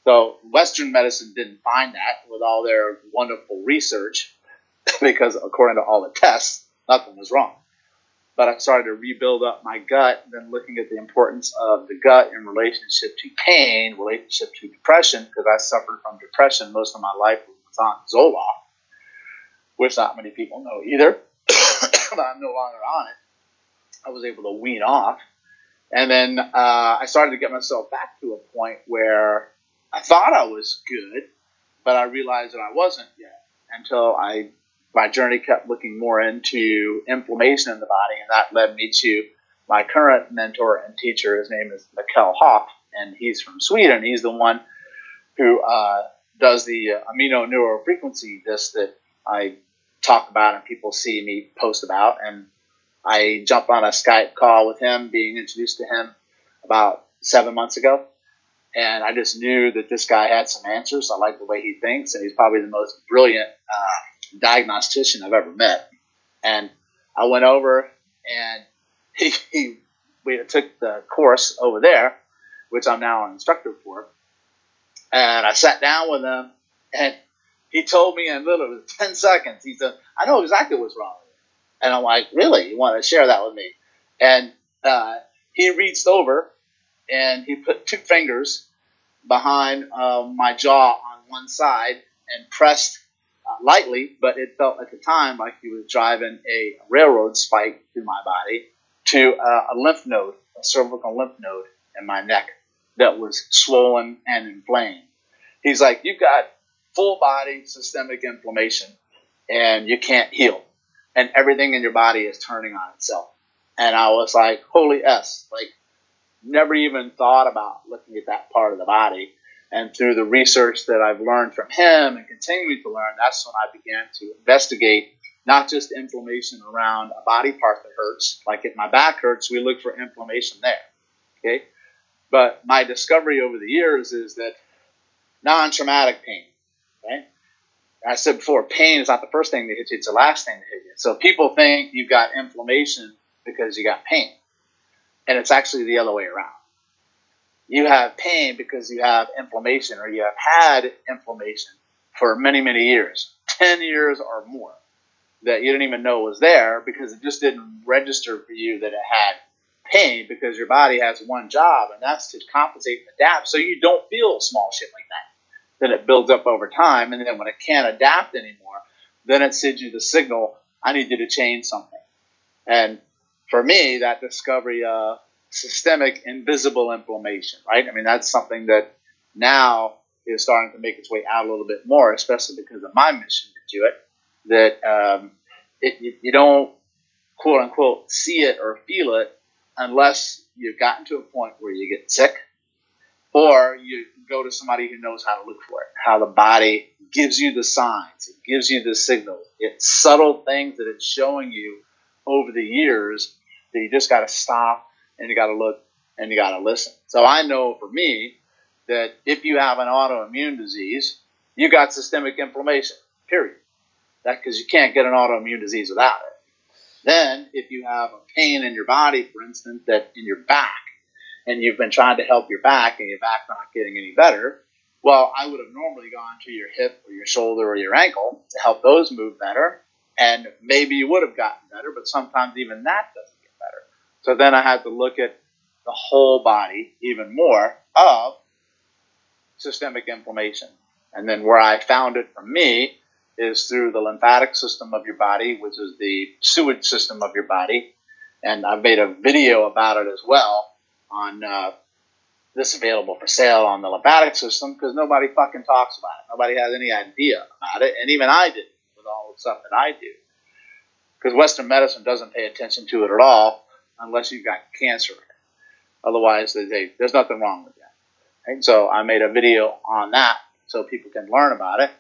So Western medicine didn't find that with all their wonderful research, because according to all the tests, nothing was wrong. But I started to rebuild up my gut, then looking at the importance of the gut in relationship to pain, relationship to depression, because I suffered from depression most of my life was on Zoloft, which not many people know either. but I'm no longer on it. I was able to wean off. And then uh, I started to get myself back to a point where I thought I was good, but I realized that I wasn't yet until I my journey kept looking more into inflammation in the body, and that led me to my current mentor and teacher. His name is Mikkel Hoff, and he's from Sweden. He's the one who uh, does the uh, amino neurofrequency disc that I talk about and people see me post about. And I jumped on a Skype call with him, being introduced to him about seven months ago. And I just knew that this guy had some answers. I like the way he thinks, and he's probably the most brilliant uh, diagnostician I've ever met. And I went over and he, he we took the course over there, which I'm now an instructor for. And I sat down with him, and he told me in literally 10 seconds, he said, I know exactly what's wrong. And I'm like, really? You want to share that with me? And uh, he reached over and he put two fingers behind uh, my jaw on one side and pressed uh, lightly, but it felt at the time like he was driving a railroad spike through my body to uh, a lymph node, a cervical lymph node in my neck that was swollen and inflamed. He's like, You've got full body systemic inflammation and you can't heal. And everything in your body is turning on itself. And I was like, holy S, like never even thought about looking at that part of the body. And through the research that I've learned from him and continuing to learn, that's when I began to investigate not just inflammation around a body part that hurts, like if my back hurts, we look for inflammation there. Okay. But my discovery over the years is that non traumatic pain, Right? I said before, pain is not the first thing that hits you; it's the last thing that hits you. So people think you've got inflammation because you got pain, and it's actually the other way around. You have pain because you have inflammation, or you have had inflammation for many, many years, ten years or more, that you didn't even know was there because it just didn't register for you that it had pain because your body has one job, and that's to compensate and adapt so you don't feel small shit like that then it builds up over time. And then when it can't adapt anymore, then it sends you the signal, I need you to change something. And for me, that discovery of systemic invisible inflammation, right? I mean, that's something that now is starting to make its way out a little bit more, especially because of my mission to do it. That um, it, you, you don't quote unquote see it or feel it unless you've gotten to a point where you get sick or you go to somebody who knows how to look for it, how the body gives you the signs, it gives you the signals. It's subtle things that it's showing you over the years that you just got to stop and you got to look and you got to listen. So I know for me that if you have an autoimmune disease, you got systemic inflammation, period. That because you can't get an autoimmune disease without it. Then, if you have a pain in your body, for instance, that in your back, and you've been trying to help your back and your back not getting any better, well, I would have normally gone to your hip or your shoulder or your ankle to help those move better. And maybe you would have gotten better, but sometimes even that doesn't get better. So then I had to look at the whole body even more of systemic inflammation. And then where I found it for me is through the lymphatic system of your body, which is the sewage system of your body. And I've made a video about it as well on uh, this available for sale on the lymphatic system because nobody fucking talks about it. Nobody has any idea about it, and even I didn't with all the stuff that I do. Because Western medicine doesn't pay attention to it at all unless you've got cancer. Otherwise, they there's nothing wrong with that. And so I made a video on that so people can learn about it,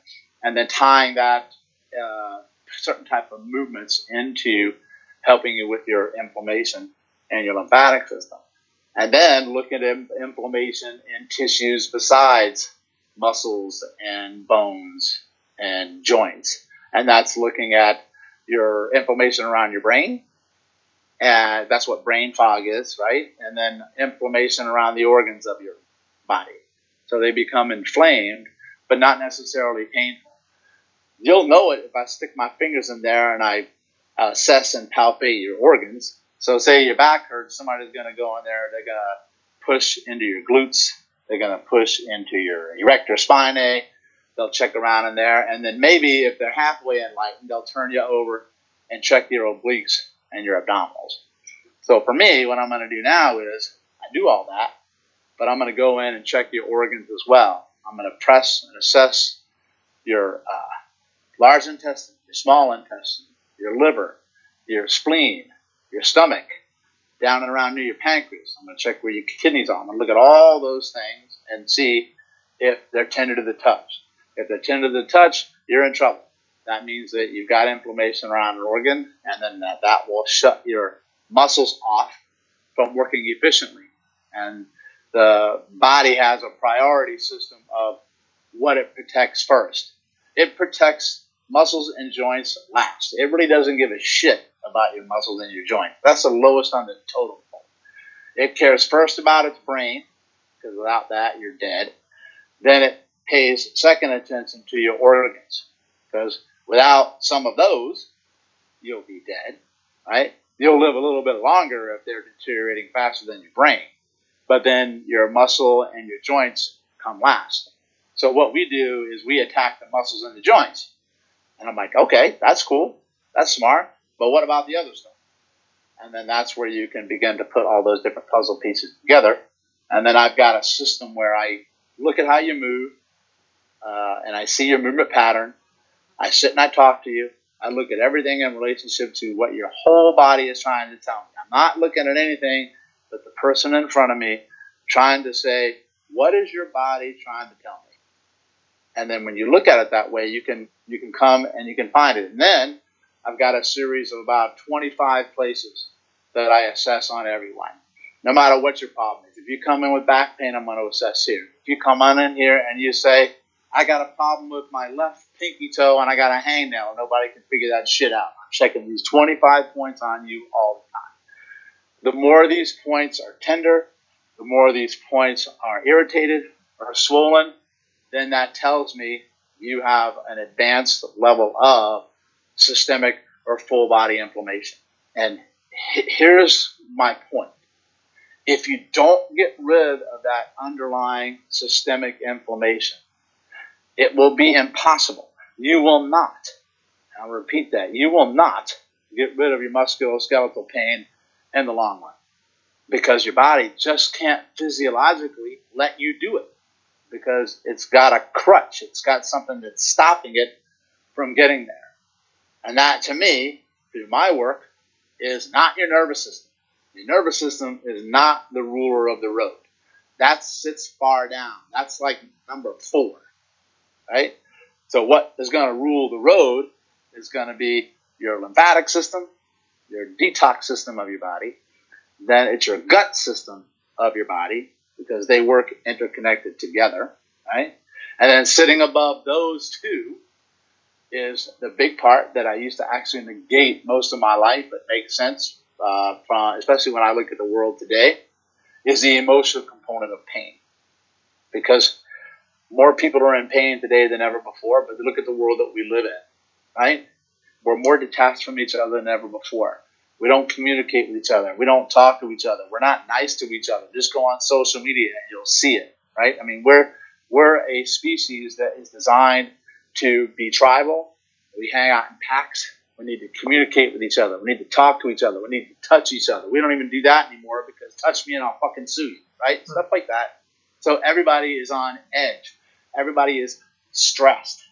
and then tying that uh, certain type of movements into helping you with your inflammation and your lymphatic system and then look at inflammation in tissues besides muscles and bones and joints. And that's looking at your inflammation around your brain. And that's what brain fog is, right? And then inflammation around the organs of your body. so they become inflamed, but not necessarily painful. You'll know it if I stick my fingers in there and I uh, assess and palpate your organs. So, say your back hurts, somebody's going to go in there, they're going to push into your glutes, they're going to push into your erector spinae, they'll check around in there, and then maybe if they're halfway enlightened, they'll turn you over and check your obliques and your abdominals. So, for me, what I'm going to do now is I do all that, but I'm going to go in and check your organs as well. I'm going to press and assess your uh, large intestine, your small intestine, your liver, your spleen, your stomach, down and around near your pancreas. I'm going to check where your kidneys are. I'm going to look at all those things and see if they're tender to the touch. If they're tender to the touch, you're in trouble. That means that you've got inflammation around an organ, and then that, that will shut your muscles off from working efficiently. And the body has a priority system of what it protects first. It protects muscles and joints last. It really doesn't give a shit about your muscles and your joints. That's the lowest on the totem pole. It cares first about its brain, because without that, you're dead. Then it pays second attention to your organs, because without some of those, you'll be dead, right? You'll live a little bit longer if they're deteriorating faster than your brain but then your muscle and your joints come last. So what we do is we attack the muscles and the joints. And I'm like, okay, that's cool. That's smart. But what about the other stuff? And then that's where you can begin to put all those different puzzle pieces together. And then I've got a system where I look at how you move, uh, and I see your movement pattern. I sit and I talk to you. I look at everything in relationship to what your whole body is trying to tell me. I'm not looking at anything but the person in front of me trying to say, what is your body trying to tell me? And then when you look at it that way, you can you can come and you can find it. And then I've got a series of about 25 places that I assess on everyone, no matter what your problem is. If you come in with back pain, I'm going to assess here. If you come on in here and you say, I got a problem with my left pinky toe and I got a hangnail, nobody can figure that shit out. I'm checking these 25 points on you all the time. The more these points are tender, the more these points are irritated or swollen, then that tells me you have an advanced level of systemic or full body inflammation. And here's my point. If you don't get rid of that underlying systemic inflammation, it will be impossible. You will not, I'll repeat that, you will not get rid of your musculoskeletal pain in the long run because your body just can't physiologically let you do it because it's got a crutch, it's got something that's stopping it from getting there. And that to me, through my work, is not your nervous system. Your nervous system is not the ruler of the road. That sits far down. That's like number four, right? So what is going to rule the road is going to be your lymphatic system, your detox system of your body. Then it's your gut system of your body because they work interconnected together, right? And then sitting above those two is the big part that I used to actually negate most of my life, but makes sense uh, from, especially when I look at the world today, is the emotional component of pain. Because more people are in pain today than ever before, but look at the world that we live in, right? We're more detached from each other than ever before. We don't communicate with each other. We don't talk to each other. We're not nice to each other. Just go on social media and you'll see it, right? I mean, we're we're a species that is designed to be tribal. We hang out in packs. We need to communicate with each other. We need to talk to each other. We need to touch each other. We don't even do that anymore because touch me and I'll fucking sue you, right? Hmm. Stuff like that. So everybody is on edge. Everybody is stressed.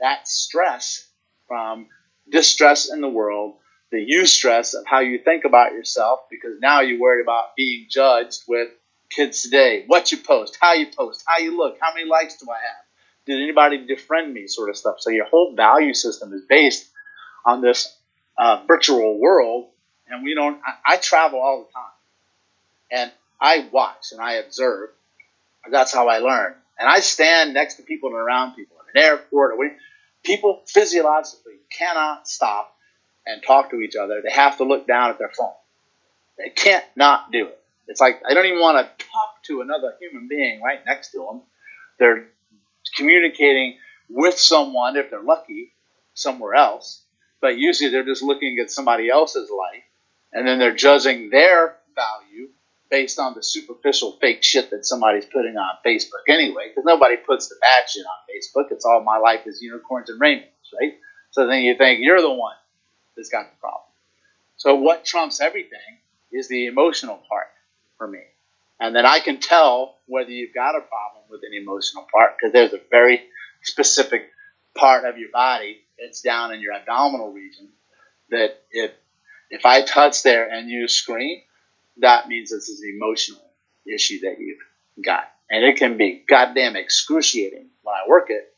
That stress from distress in the world, the eustress of how you think about yourself, because now you're worried about being judged with kids today. What you post, how you post, how you look, how many likes do I have? Did anybody defriend me, sort of stuff. So your whole value system is based on this uh, virtual world, and we don't. I, I travel all the time, and I watch and I observe. That's how I learn. And I stand next to people and around people in an airport or people physiologically cannot stop and talk to each other. They have to look down at their phone. They can't not do it. It's like I don't even want to talk to another human being right next to them. they're communicating with someone if they're lucky somewhere else, but usually they're just looking at somebody else's life and then they're judging their value based on the superficial fake shit that somebody's putting on Facebook anyway, because nobody puts the bad shit on Facebook. It's all my life is unicorns and rainbows, right? So then you think you're the one that's got the problem. So what trumps everything is the emotional part for me. And then I can tell whether you've got a problem with an emotional part because there's a very specific part of your body it's down in your abdominal region that if if I touch there and you scream, that means this is an emotional issue that you've got. And it can be goddamn excruciating when I work it,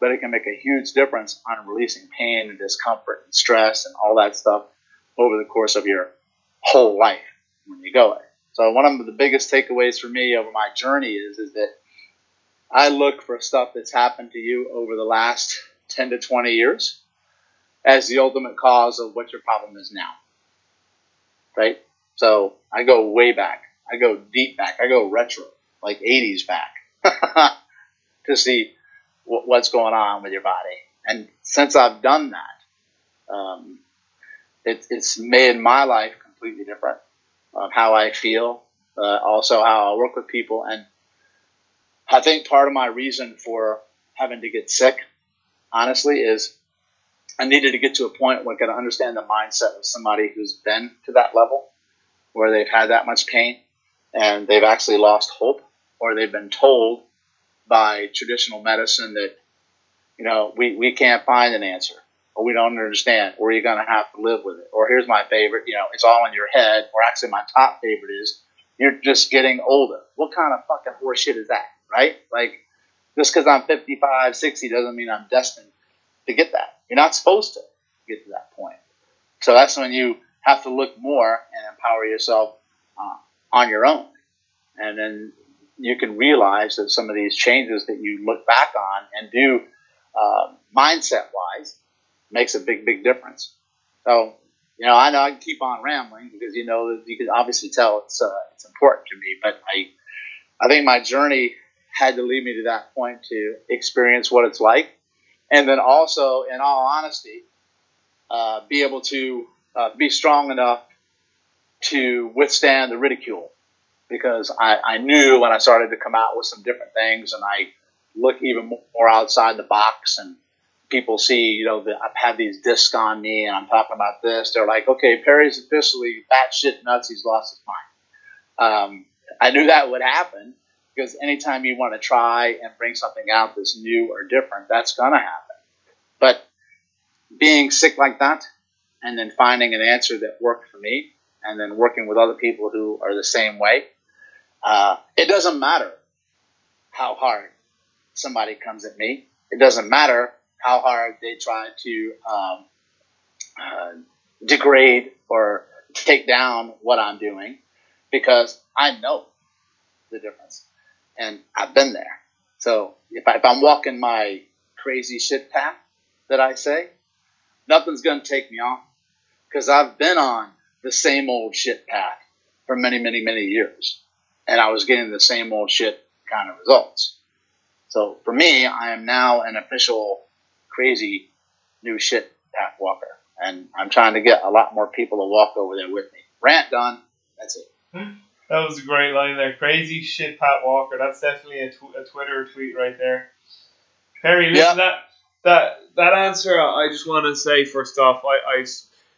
but it can make a huge difference on releasing pain and discomfort and stress and all that stuff over the course of your whole life when you go it. So one of the biggest takeaways for me over my journey is is that I look for stuff that's happened to you over the last 10 to 20 years as the ultimate cause of what your problem is now. Right? So I go way back. I go deep back. I go retro, like 80s back, to see what's going on with your body. And since I've done that, um, it, it's made my life completely different of how I feel, uh, also how I work with people. And I think part of my reason for having to get sick, honestly, is I needed to get to a point where I could understand the mindset of somebody who's been to that level where they've had that much pain and they've actually lost hope or they've been told by traditional medicine that, you know, we, we can't find an answer or we don't understand or you're going to have to live with it. Or here's my favorite, you know, it's all in your head. Or actually, my top favorite is you're just getting older. What kind of fucking horseshit is that, right? Like, just because I'm 55, 60 doesn't mean I'm destined to get that. You're not supposed to get to that point. So that's when you have to look more and empower yourself uh, on your own. And then you can realize that some of these changes that you look back on and do uh, mindset wise makes a big, big difference. So, you know, I know I can keep on rambling because you know you can obviously tell it's uh, it's important to me. But I, I think my journey had to lead me to that point to experience what it's like, and then also, in all honesty, uh, be able to uh, be strong enough to withstand the ridicule because I, I knew when I started to come out with some different things and I look even more outside the box and people see, you know, that I've had these discs on me and I'm talking about this, they're like, okay, Perry's officially batshit nuts. He's lost his mind. Um, I knew that would happen because anytime you want to try and bring something out that's new or different, that's going to happen. But being sick like that and then finding an answer that worked for me and then working with other people who are the same way, uh, it doesn't matter how hard somebody comes at me. It doesn't matter how hard they try to um, uh, degrade or take down what I'm doing because I know the difference and I've been there. So if, I, if I'm walking my crazy shit path that I say, nothing's going to take me off because I've been on the same old shit path for many, many, many years. And I was getting the same old shit kind of results. So for me, I am now an official crazy new shit path walker. And I'm trying to get a lot more people to walk over there with me. Rant done. That's it. That was a great line there. Crazy shit Pat Walker. That's definitely a, tw- a Twitter tweet right there. Perry, listen, that that that answer. I just want to say first off, I, I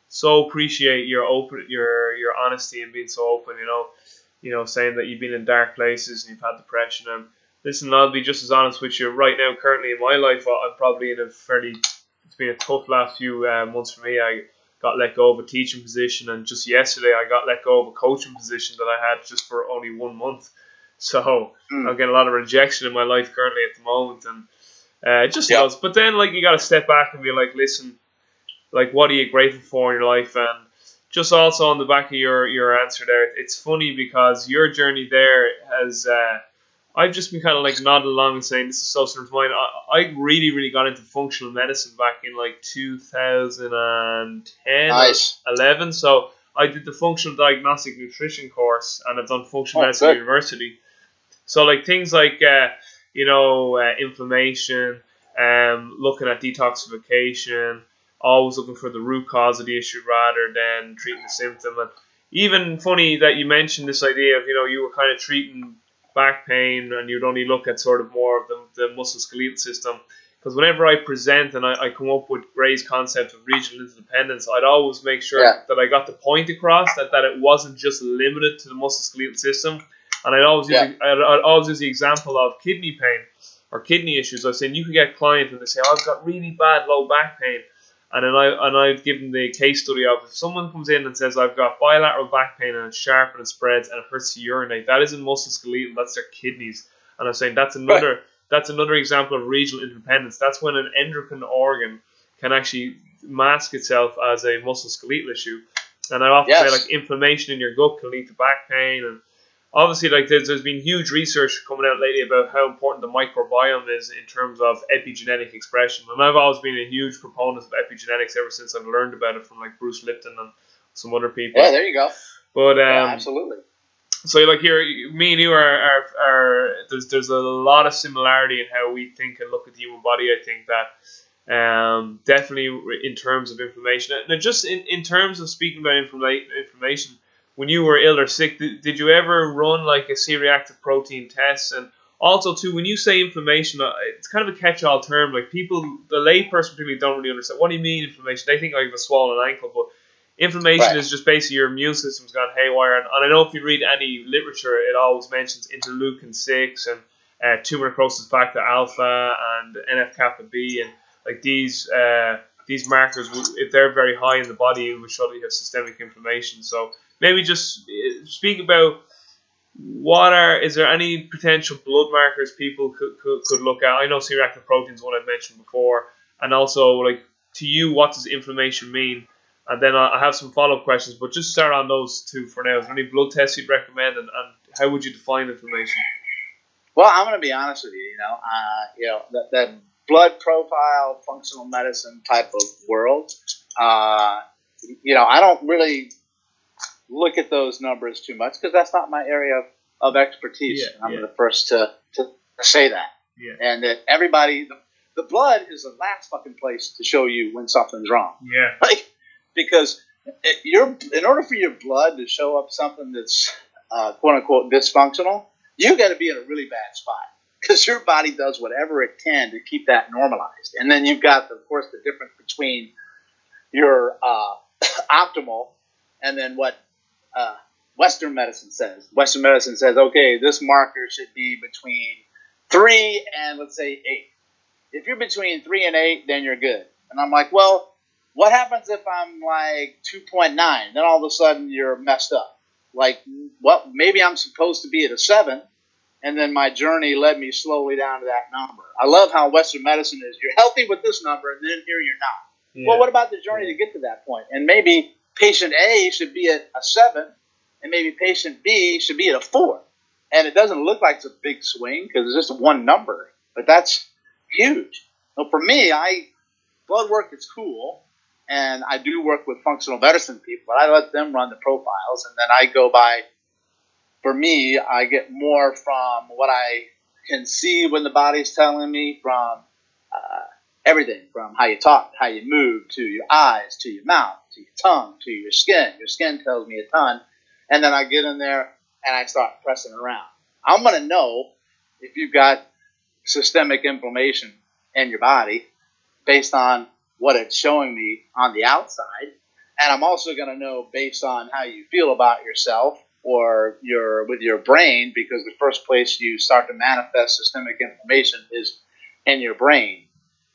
so appreciate your open your your honesty and being so open. You know, you know, saying that you've been in dark places and you've had depression and listen, I'll be just as honest with you. Right now, currently in my life, I'm probably in a fairly. It's been a tough last few uh, months for me. I got let go of a teaching position, and just yesterday I got let go of a coaching position that I had just for only one month. So mm. I'm getting a lot of rejection in my life currently at the moment, and uh, just yep. But then, like, you got to step back and be like, listen, like, what are you grateful for in your life? And just also on the back of your your answer there, it's funny because your journey there has. Uh, I've just been kind of like nodding along and saying this is so sort of mine. I, I really, really got into functional medicine back in like 2010, nice. 11. So I did the functional diagnostic nutrition course and I've done functional oh, medicine good. university. So like things like, uh, you know, uh, inflammation, um, looking at detoxification, always looking for the root cause of the issue rather than treating the symptom. And even funny that you mentioned this idea of, you know, you were kind of treating back pain and you'd only look at sort of more of the, the musculoskeletal system. Because whenever I present and I, I come up with Gray's concept of regional interdependence, I'd always make sure Yeah. that I got the point across that, that it wasn't just limited to the musculoskeletal system. And I'd always use I'd, I'd always use the example of kidney pain or kidney issues. I was saying you could get clients and they say, oh, I've got really bad low back pain. And then I and I'd give them the case study of if someone comes in and says I've got bilateral back pain and it's sharp and it spreads and it hurts to urinate, that isn't musculoskeletal, that's their kidneys. And I'm saying that's another that's another example of regional interdependence. That's when an endocrine organ can actually mask itself as a musculoskeletal issue. And I often say like inflammation in your gut can lead to back pain and obviously like there's, there's been huge research coming out lately about how important the microbiome is in terms of epigenetic expression and i've always been a huge proponent of epigenetics ever since i've learned about it from like bruce lipton and some other people Yeah, there you go. but Yeah, um, absolutely. so like here me and you are, are, are there's, there's a lot of similarity in how we think and look at the human body i think that um, definitely in terms of inflammation and just in, in terms of speaking about informa- information when you were ill or sick, did, did you ever run like a C-reactive protein test? And also, too, when you say inflammation, uh, it's kind of a catch-all term. Like people, the layperson particularly don't really understand. What do you mean inflammation? They think I have a swollen ankle, but inflammation Right. is just basically your immune system's gone haywire. And, and I know if you read any literature, it always mentions interleukin six and uh, tumor necrosis factor alpha and NF kappa B and like these. Uh, these markers, if they're very high in the body, it would you have systemic inflammation. So maybe just uh, speak about what are is there any potential blood markers people could, could, could look at? I know C-reactive proteins one I've mentioned before, and also like to you, what does inflammation mean? And then I have some follow up questions, but just start on those two for now. Is there any blood tests you'd recommend, and, and how would you define inflammation? Well, I'm going to be honest with you. You know, uh, you know that, that blood profile, functional medicine type of world. Uh, you know, I don't really look at those numbers too much because that's not my area of, of expertise. Yeah, I'm yeah. the first to, to say that. Yeah. And that everybody, the, the blood is the last fucking place to show you when something's wrong. Yeah, Like, because it, your in order for your blood to show up something that's uh, quote unquote dysfunctional, you got to be in a really bad spot because your body does whatever it can to keep that normalized. And then you've got, of course, the difference between your uh, optimal and then what uh, Western medicine says. Western medicine says, okay, this marker should be between three and let's say eight. If you're between three and eight, then you're good. And I'm like, well, what happens if I'm like 2.9? Then all of a sudden you're messed up. Like, what? Maybe I'm supposed to be at a seven, and then my journey led me slowly down to that number. I love how Western medicine is. You're healthy with this number, and then here you're not. yeah. Well, what about the journey to get to that point? And maybe patient A should be at a seven, and maybe patient B should be at a four. And it doesn't look like it's a big swing because it's just one number, but that's huge. So for me, I blood work is cool, and I do work with functional medicine people. But I let them run the profiles, and then I go by. For me, I get more from what I can see when the body's telling me from uh, everything from how you talk, how you move, to your eyes, to your mouth, to your tongue, to your skin. Your skin tells me a ton. And then I get in there and I start pressing around. I'm going to know if you've got systemic inflammation in your body based on what it's showing me on the outside. And I'm also going to know based on how you feel about yourself or your with your brain because the first place you start to manifest systemic inflammation is in your brain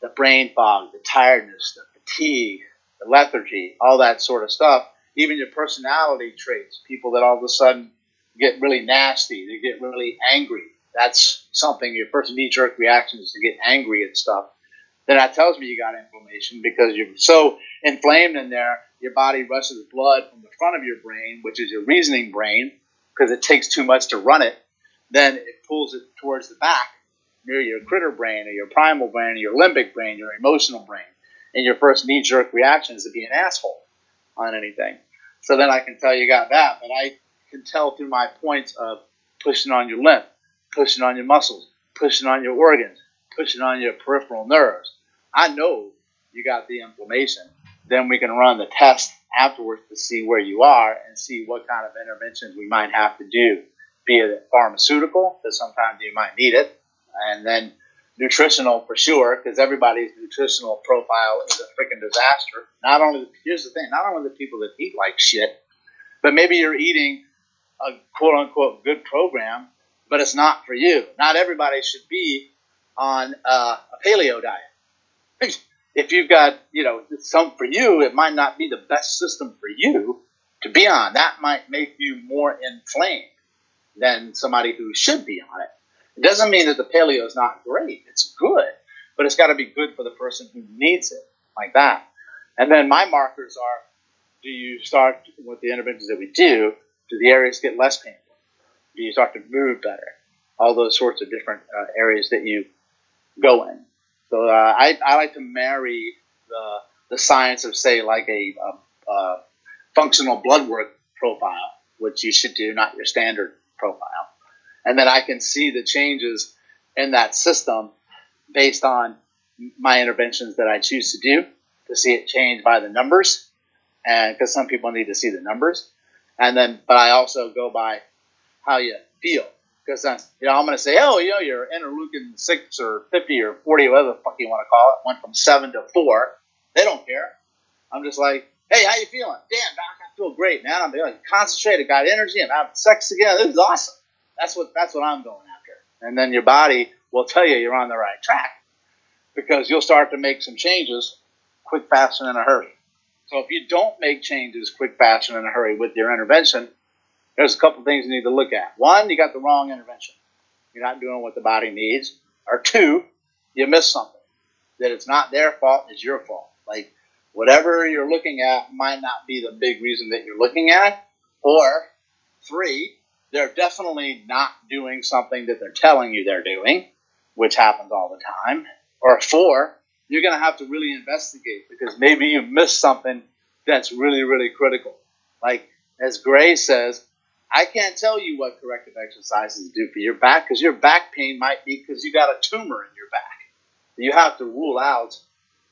the brain fog, the tiredness, the fatigue, the lethargy, all that sort of stuff. Even your personality traits, people that all of a sudden get really nasty, they get really angry. That's something your first knee jerk reaction is to get angry and stuff. Then that tells me you got inflammation because you're so inflamed in there, your body rushes blood from the front of your brain, which is your reasoning brain, because it takes too much to run it. Then it pulls it towards the back near your critter brain or your primal brain or your limbic brain, your emotional brain. And your first knee jerk reaction is to be an asshole on anything. So then I can tell you got that, but I can tell through my points of pushing on your lymph, pushing on your muscles, pushing on your organs, pushing on your peripheral nerves. I know you got the inflammation. Then we can run the test afterwards to see where you are and see what kind of interventions we might have to do, be it pharmaceutical, because sometimes you might need it, and then nutritional for sure, because everybody's nutritional profile is a freaking disaster. Not only, here's the thing, not only the people that eat like shit, but maybe you're eating a quote unquote good program, but it's not for you. Not everybody should be on uh, a paleo diet. if you've got, you know, some for you, it might not be the best system for you to be on. That might make you more inflamed than somebody who should be on it. It doesn't mean that the paleo is not great. It's good, but it's got to be good for the person who needs it, like that. And then my markers are: Do you start with the interventions that we do? Do the areas get less painful? Do you start to move better? All those sorts of different uh, areas that you go in. So uh, I, I like to marry the the science of say like a, a, a functional blood work profile, which you should do, not your standard profile, and then I can see the changes in that system based on my interventions that I choose to do to see it change by the numbers, and because some people need to see the numbers, and then but I also go by how you feel because uh, you know I'm going to say, oh, you know, your interleukin six or fifty or forty, whatever the fuck you want to call it, went from seven to four. They don't care. I'm just like, hey, how you feeling? Damn, doc, I feel great, man. I'm feeling concentrated, got energy, I'm having sex again. This is awesome. That's what that's what I'm going after. And then your body will tell you you're on the right track because you'll start to make some changes quick, fast, and in a hurry. So if you don't make changes quick, fast, and in a hurry with your intervention, there's a couple things you need to look at. One, you got the wrong intervention. You're not doing what the body needs. Or two, you missed something. That it's not their fault, it's your fault. Like whatever you're looking at might not be the big reason that you're looking at. Or three, they're definitely not doing something that they're telling you they're doing, which happens all the time. Or four, you're going to have to really investigate because maybe you missed something that's really, really critical. Like as Gray says, I can't tell you what corrective exercises do for your back because your back pain might be because you got a tumor in your back. You have to rule out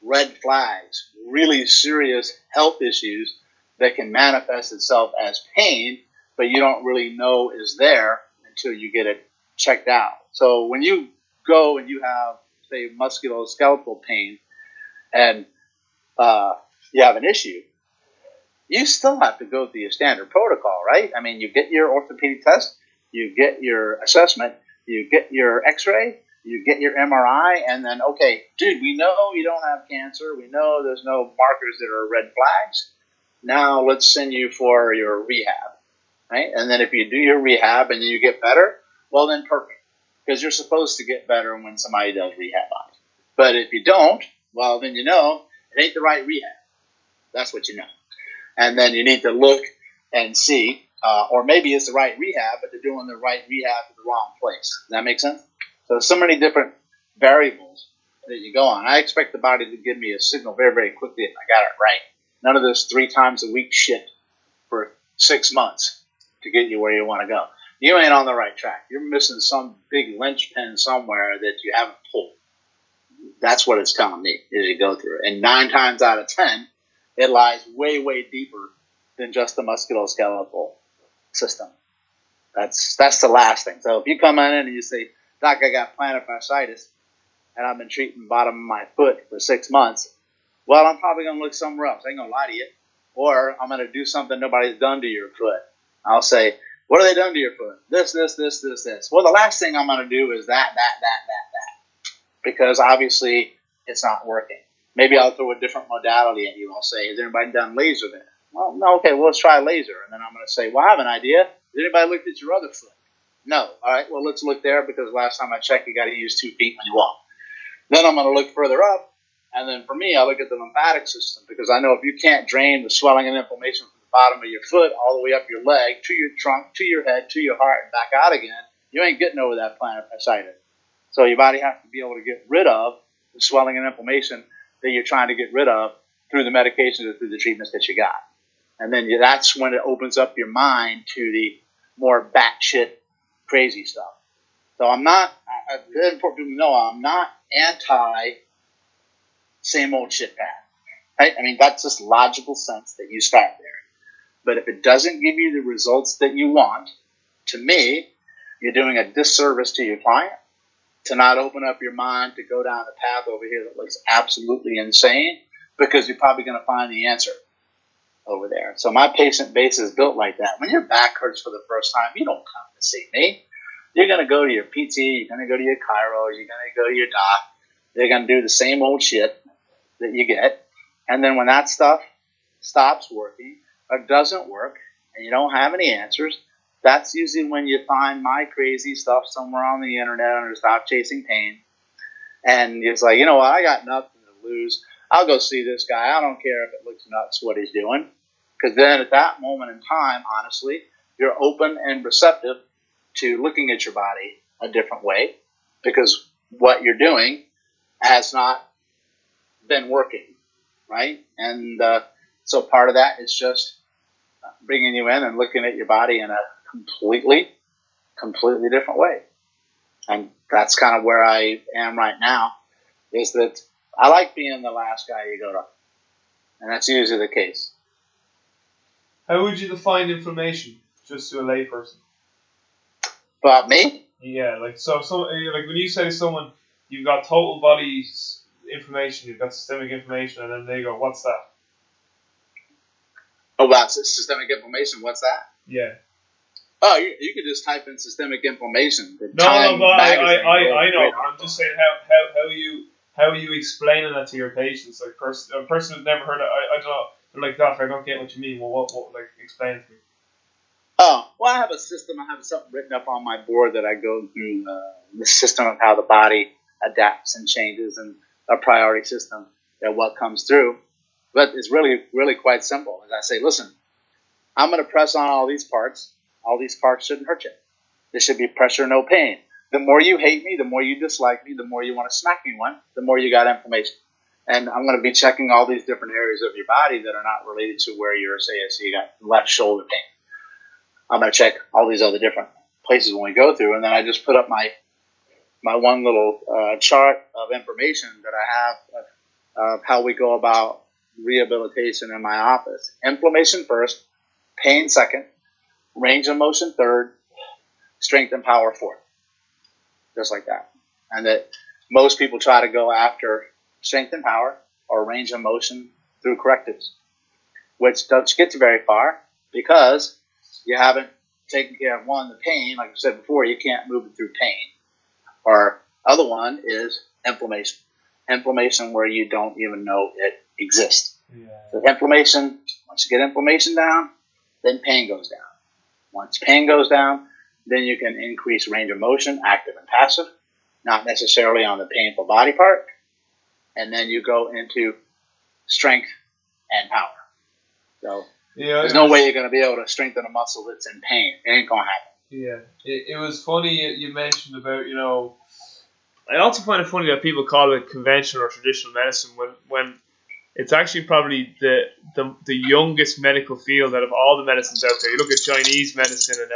red flags, really serious health issues that can manifest itself as pain, but you don't really know is there until you get it checked out. So when you go and you have, say, musculoskeletal pain and uh, you have an issue, you still have to go through your standard protocol, right? I mean, you get your orthopedic test, you get your assessment, you get your x-ray, you get your MRI, and then, okay, dude, we know you don't have cancer. We know there's no markers that are red flags. Now let's send you for your rehab, right? And then if you do your rehab and you get better, well, then perfect. Because you're supposed to get better when somebody does rehab on you. But if you don't, well, then you know it ain't the right rehab. That's what you know and then you need to look and see, uh, or maybe it's the right rehab, but they're doing the right rehab in the wrong place. Does that make sense? So so many different variables that you go on. I expect the body to give me a signal very, very quickly if I got it right. None of this three times a week shit for six months to get you where you want to go. You ain't on the right track. You're missing some big linchpin somewhere that you haven't pulled. That's what it's telling me as you go through. And nine times out of ten, it lies way, way deeper than just the musculoskeletal system. That's that's the last thing. So if you come in and you say, Doc, I got plantar fasciitis, and I've been treating the bottom of my foot for six months, well, I'm probably to look somewhere else. I ain't to lie to you. Or I'm to do something nobody's done to your foot. I'll say, what have they done to your foot? This, this, this, this, this. Well, the last thing I'm going to do is that, that, that, that, that. Because obviously it's not working. Maybe I'll throw a different modality at you. I'll say, has anybody done laser there? Well, no, okay, well, let's try laser. And then I'm going to say, well, I have an idea. Has anybody looked at your other foot? No. All right, well, let's look there because last time I checked, you got to use two feet when you walk. Then I'm going to look further up. And then for me, I look at the lymphatic system because I know if you can't drain the swelling and inflammation from bottom of your foot all the way up your leg to your trunk, to your head, to your heart, and back out again, you ain't getting over that plantar fasciitis. So your body has to be able to get rid of the swelling and inflammation that you're trying to get rid of through the medications or through the treatments that you got. And then that's when it opens up your mind to the more batshit crazy stuff. So I'm not, very important people know I'm not anti same old shit path. Right? I mean, that's just logical sense that you start there. But if it doesn't give you the results that you want, to me, you're doing a disservice to your client to not open up your mind to go down a path over here that looks absolutely insane because you're probably going to find the answer over there. So my patient base is built like that. When your back hurts for the first time, you don't come to see me. You're going to go to your PT, you're going to go to your chiro, you're going to go to your doc. They're going to do the same old shit that you get. And then when that stuff stops working or doesn't work and you don't have any answers, that's usually when you find my crazy stuff somewhere on the internet under Stop Chasing Pain. And it's like, you know what, I got nothing to lose. I'll go see this guy. I don't care if it looks nuts what he's doing. Because then at that moment in time, honestly, you're open and receptive to looking at your body a different way because what you're doing has not been working, right? And uh, so part of that is just bringing you in and looking at your body in a completely, completely different way. And that's kind of where I am right now is that I like being the last guy you go to. And that's usually the case. How would you define inflammation, just to a layperson? About me? Yeah, like so, so eh, like when you say to someone, you've got total body information, you've got systemic information, and then they go, "What's that?" Oh, wow, systemic inflammation. What's that? Yeah. Oh, you, you could just type in systemic inflammation. No, no, but I, I, I, I know. I'm just saying how, how, how you how you explaining that to your patients. Like person, a person who's never heard it, I, I don't know. They're like, Doctor, I don't get what you mean. Well, what, what, like, explain it to me. Oh, well, I have a system. I have something written up on my board that I go through uh, the system of how the body adapts and changes, and a priority system that what comes through. But it's really, really quite simple. As I say, listen, I'm going to press on all these parts. All these parts shouldn't hurt you. There should be pressure, no pain. The more you hate me, the more you dislike me, the more you want to smack me one, the more you got inflammation. And I'm going to be checking all these different areas of your body that are not related to where you're, say, so you got left shoulder pain. I'm going to check all these other different places when we go through, and then I just put up my my one little uh, chart of information that I have of, of how we go about rehabilitation in my office. Inflammation first, pain second, range of motion third, strength and power fourth. Just like that. And that most people try to go after strength and power or range of motion through correctives, which doesn't get you very far because you haven't taken care of one, the pain, like I said before, you can't move it through pain. Or other one is inflammation. Inflammation where you don't even know it exists. Yeah. So inflammation, once you get inflammation down, then pain goes down. Once pain goes down, then you can increase range of motion, active and passive, not necessarily on the painful body part. And then you go into strength and power. So yeah, there's no was, way you're going to be able to strengthen a muscle that's in pain. It ain't going to happen. Yeah, it, it was funny you mentioned about, you know, I also find it funny that people call it conventional or traditional medicine when, when it's actually probably the, the the youngest medical field out of all the medicines out there. You look at Chinese medicine and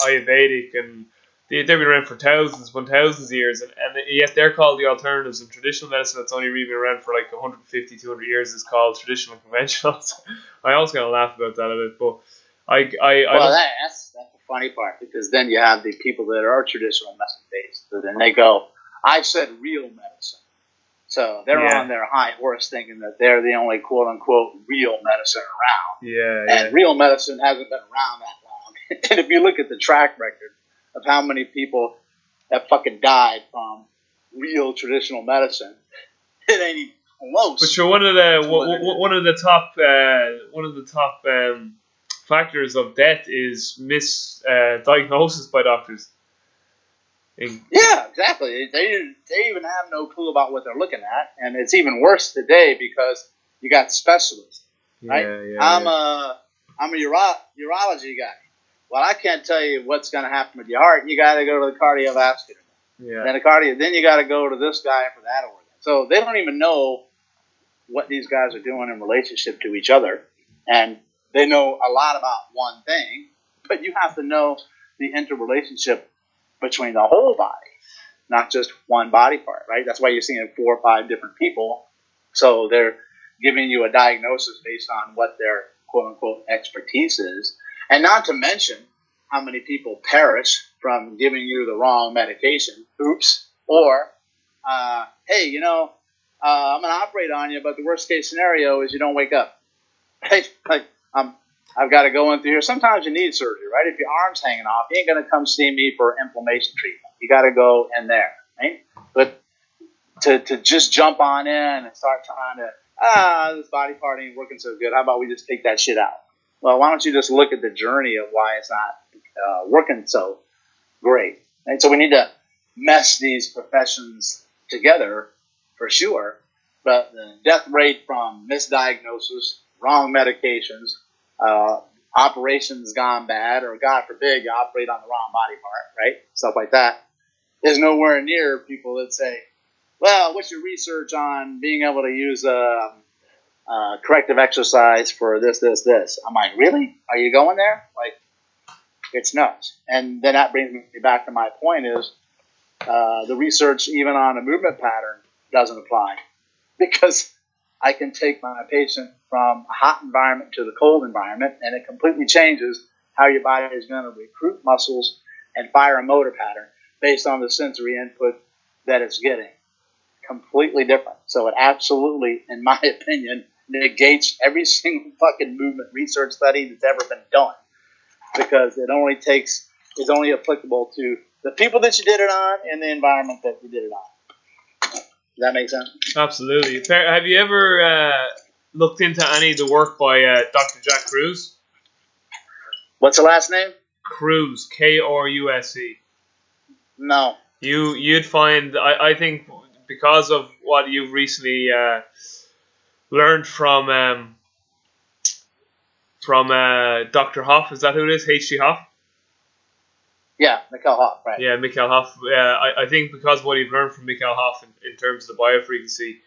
Ayurvedic, and they, they've been around for thousands, one thousands of years, and, and yet they're called the alternatives. And traditional medicine that's only really been around for like 150, 200 years is called traditional and conventional. I always kind of laugh about that a bit, but I, I, I well, that's that's the funny part because then you have the people that are traditional medicine based, and they go, I said real medicine. So they're yeah. on their high horse thinking that they're the only quote unquote real medicine around. Yeah. And real medicine hasn't been around that long. and if you look at the track record of how many people have fucking died from real traditional medicine, it ain't even close. But sure, one of the one of the top uh, one of the top um, factors of death is misdiagnosis uh, by doctors. Yeah, exactly. They they even have no clue about what they're looking at, and it's even worse today because you got specialists. Right? Yeah, yeah, I'm yeah. a I'm a uro- urology guy. Well, I can't tell you what's going to happen with your heart. You got to go to the cardiovascular. Yeah. Then the cardio. Then you got to go to this guy for that organ. So they don't even know what these guys are doing in relationship to each other, and they know a lot about one thing, but you have to know the interrelationship between the whole body. not just one body part, right? That's why you're seeing four or five different people. So they're giving you a diagnosis based on what their quote unquote expertise is. And not to mention how many people perish from giving you the wrong medication. Oops. Or, uh, hey, you know, uh, I'm going to operate on you, but the worst case scenario is you don't wake up. Right? Like, um, I've got to go in through here. Sometimes you need surgery, right? If your arm's hanging off, you ain't going to come see me for inflammation treatment. You got to go in there, right? But to, to just jump on in and start trying to, ah, this body part ain't working so good. How about we just take that shit out? Well, why don't you just look at the journey of why it's not uh, working so great? And so we need to mesh these professions together for sure. But the death rate from misdiagnosis, wrong medications, uh, operations gone bad, or God forbid you operate on the wrong body part, right? Stuff like that is nowhere near people that say, well, what's your research on being able to use a, um, a corrective exercise for this, this, this? I'm like, really? Are you going there? Like, it's nuts. And then that brings me back to my point is uh, the research even on a movement pattern doesn't apply because I can take my patient from a hot environment to the cold environment, and it completely changes how your body is going to recruit muscles and fire a motor pattern based on the sensory input that it's getting. Completely different. So it absolutely, in my opinion, negates every single fucking movement research study that's ever been done because it only takes is only applicable to the people that you did it on and the environment that you did it on. Does that make sense? Absolutely. Have you ever uh, looked into any of the work by uh, Dr. Jack Kruse? What's the last name? Kruse, K R U S E. No. You you'd find I, I think because of what you've recently uh, learned from um, from uh, Dr. Hoff, is that who it is? H. G. Hoff. Yeah, Mikhail Hoff, right. Yeah, Mikhail Hoff. Uh, I, I think because what you've learned from Mikhail Hoff in, in terms of the biofrequency,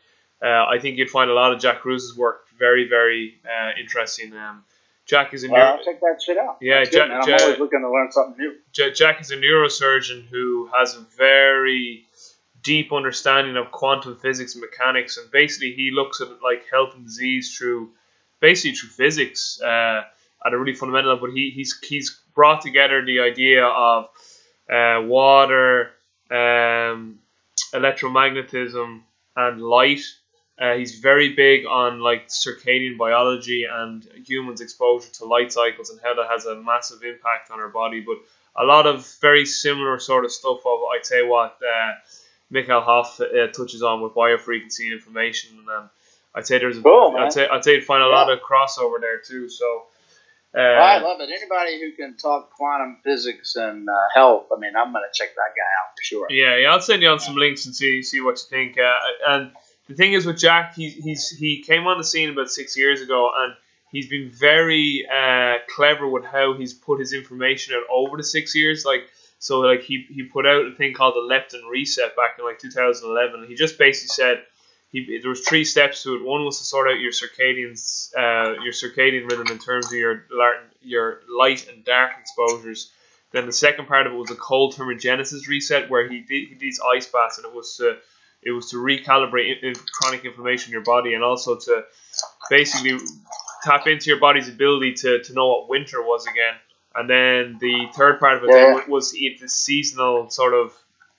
uh, I think you'd find a lot of Jack Kruse's work very, very uh, interesting. Um, Jack is a well, neuro- check that shit out. Yeah, Jack, I'm always looking to learn something new. Jack is a neurosurgeon who has a very deep understanding of quantum physics and mechanics, and basically he looks at like health and disease through basically through physics uh, at a really fundamental level. But he, he's he's brought together the idea of uh, water, um, electromagnetism, and light. Uh, he's very big on like circadian biology and humans' exposure to light cycles and how that has a massive impact on our body. But a lot of very similar sort of stuff of I'd say what uh, Mikhail Hoff uh, touches on with biofrequency information, and um, I'd say there's a, cool, I'd say I'd say you'd find a yeah. lot of crossover there too. So uh, I love it. Anybody who can talk quantum physics and uh, health, I mean, I'm going to check that guy out for sure. Yeah, yeah, I'll send you on some links and see see what you think. Uh, and the thing is with Jack, he he's he came on the scene about six years ago, and he's been very uh, clever with how he's put his information out over the six years. Like so, like he he put out a thing called the Leptin Reset back in like 2011. He just basically said he, there was three steps to it. One was to sort out your circadian uh, your circadian rhythm in terms of your your light and dark exposures. Then the second part of it was a cold thermogenesis reset, where he did he these ice baths, and it was to it was to recalibrate in, chronic inflammation in your body, and also to basically tap into your body's ability to, to know what winter was again. And then the third part of it yeah. was eat the seasonal sort of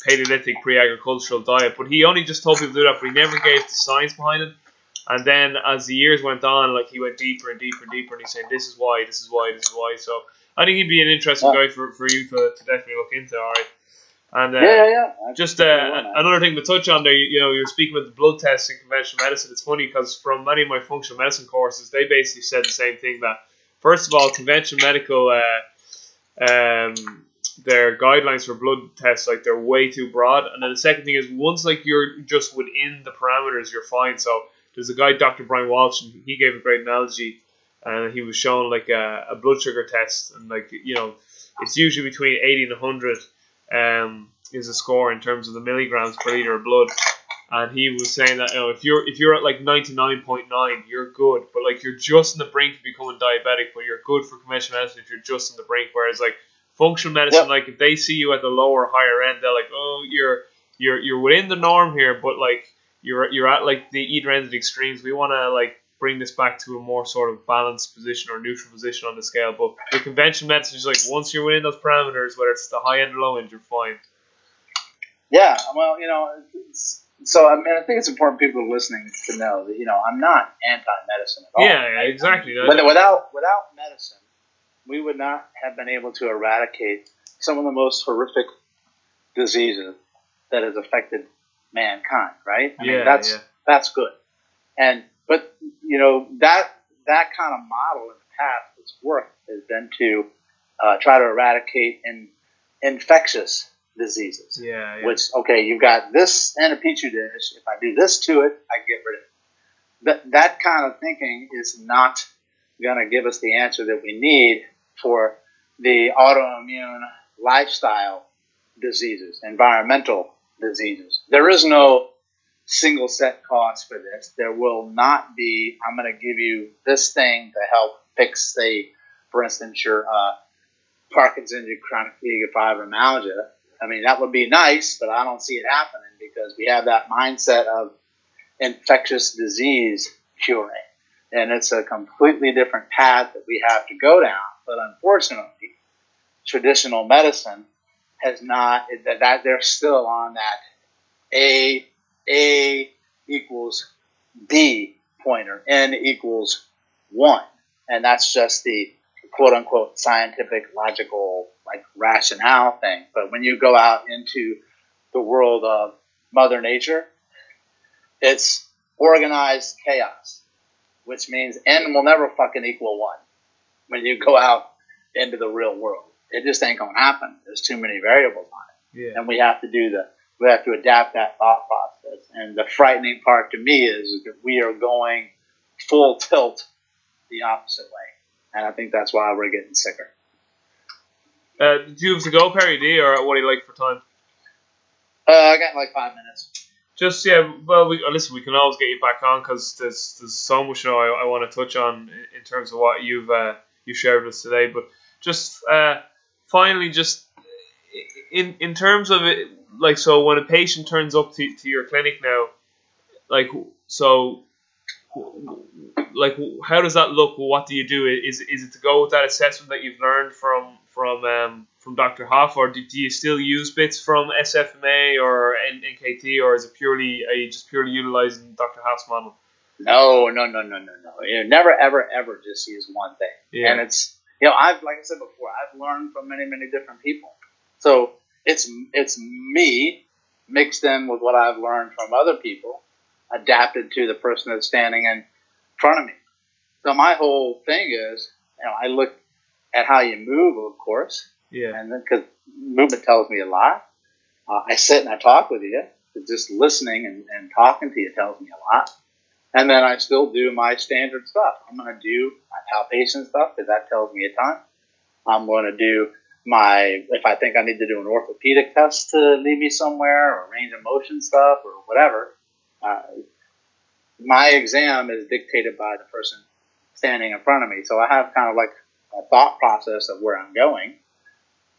Paleolithic pre-agricultural diet. But he only just told people to do that, but he never gave the science behind it. And then as the years went on, like he went deeper and deeper and deeper, and he said, "This is why, this is why, this is why." So I think he'd be an interesting yeah. guy for, for you to, to definitely look into. All right. And uh, yeah, yeah, yeah. Just uh, another thing to touch on there, you, you know, you're speaking about the blood tests in conventional medicine. It's funny because from many of my functional medicine courses, they basically said the same thing that first of all, conventional medical uh, um, their guidelines for blood tests like they're way too broad. And then the second thing is once like you're just within the parameters, you're fine. So there's a guy, Dr. Bryan Walsh, and he gave a great analogy. And he was showing like a, a blood sugar test, and like you know, it's usually between 80 and 100 um, is a score in terms of the milligrams per liter of blood. And he was saying that you know, if you're if you're at like 99.9, you're good, but like you're just on the brink of becoming diabetic, but you're good for conventional medicine if you're just on the brink. Whereas like functional medicine, yep. like if they see you at the lower higher end, they're like, oh, you're you're you're within the norm here, but like you're you're at like the either end of the extremes. We want to like bring this back to a more sort of balanced position or neutral position on the scale. But the conventional medicine is like once you're within those parameters, whether it's the high end or low end, you're fine. Yeah, well, you know, so I mean, I think it's important people listening to know that you know I'm not anti-medicine at all. Yeah, yeah exactly. But without without medicine, we would not have been able to eradicate some of the most horrific diseases that has affected mankind. Right? I yeah, mean, that's yeah. that's good. And but you know that that kind of model in the past that's worked has been to uh, try to eradicate in, infectious diseases. Yeah, yeah. Which okay, you've got this in a petri dish. If I do this to it, I get rid of it. That that kind of thinking is not going to give us the answer that we need for the autoimmune lifestyle diseases, environmental diseases. There is no single set cost for this. There will not be. I'm going to give you this thing to help fix, say, for instance, your uh, Parkinson's, your chronic fatigue, fibromyalgia I mean, that would be nice, but I don't see it happening because we have that mindset of infectious disease curing. And it's a completely different path that we have to go down. But unfortunately, traditional medicine has not, that, that they're still on that A, A equals B pointer, N equals one. And that's just the quote unquote scientific, logical like rationale thing. But when you go out into the world of Mother Nature, it's organized chaos, which means n will never fucking equal one when you go out into the real world. It just ain't gonna happen. There's too many variables on it, Yeah. and we have to do the we have to adapt that thought process. And the frightening part to me is that we are going full tilt the opposite way, and I think that's why we're getting sicker. Uh, do you have to go, Perry D, or what do you like for time? Uh, I got like five minutes. Just yeah, well, we, uh, listen, we can always get you back on because there's there's so much you know I, I want to touch on in, in terms of what you've uh, you shared with us today. But just uh, finally, just in in terms of it, like so, when a patient turns up to, to your clinic now, like so, like how does that look? What do you do? Is is it to go with that assessment that you've learned from from um, from Dr. Hoff, or do, do you still use bits from SFMA or NKT, or is it purely are you just purely utilizing Dr. Hoff's model? No, no, no, no, no, no. You never, ever, ever just use one thing. Yeah. And it's, you know, I've, like I said before, I've learned from many, many different people. So it's, it's me mixed in with what I've learned from other people, adapted to the person that's standing in front of me. So my whole thing is, you know, I look at how you move, of course, Yeah. and then because movement tells me a lot. Uh, I sit and I talk with you. Just listening and, and talking to you tells me a lot. And then I still do my standard stuff. I'm going to do my palpation stuff because that tells me a ton. I'm going to do my, if I think I need to do an orthopedic test to lead me somewhere or range of motion stuff or whatever. Uh, my exam is dictated by the person standing in front of me. So I have kind of like a thought process of where I'm going.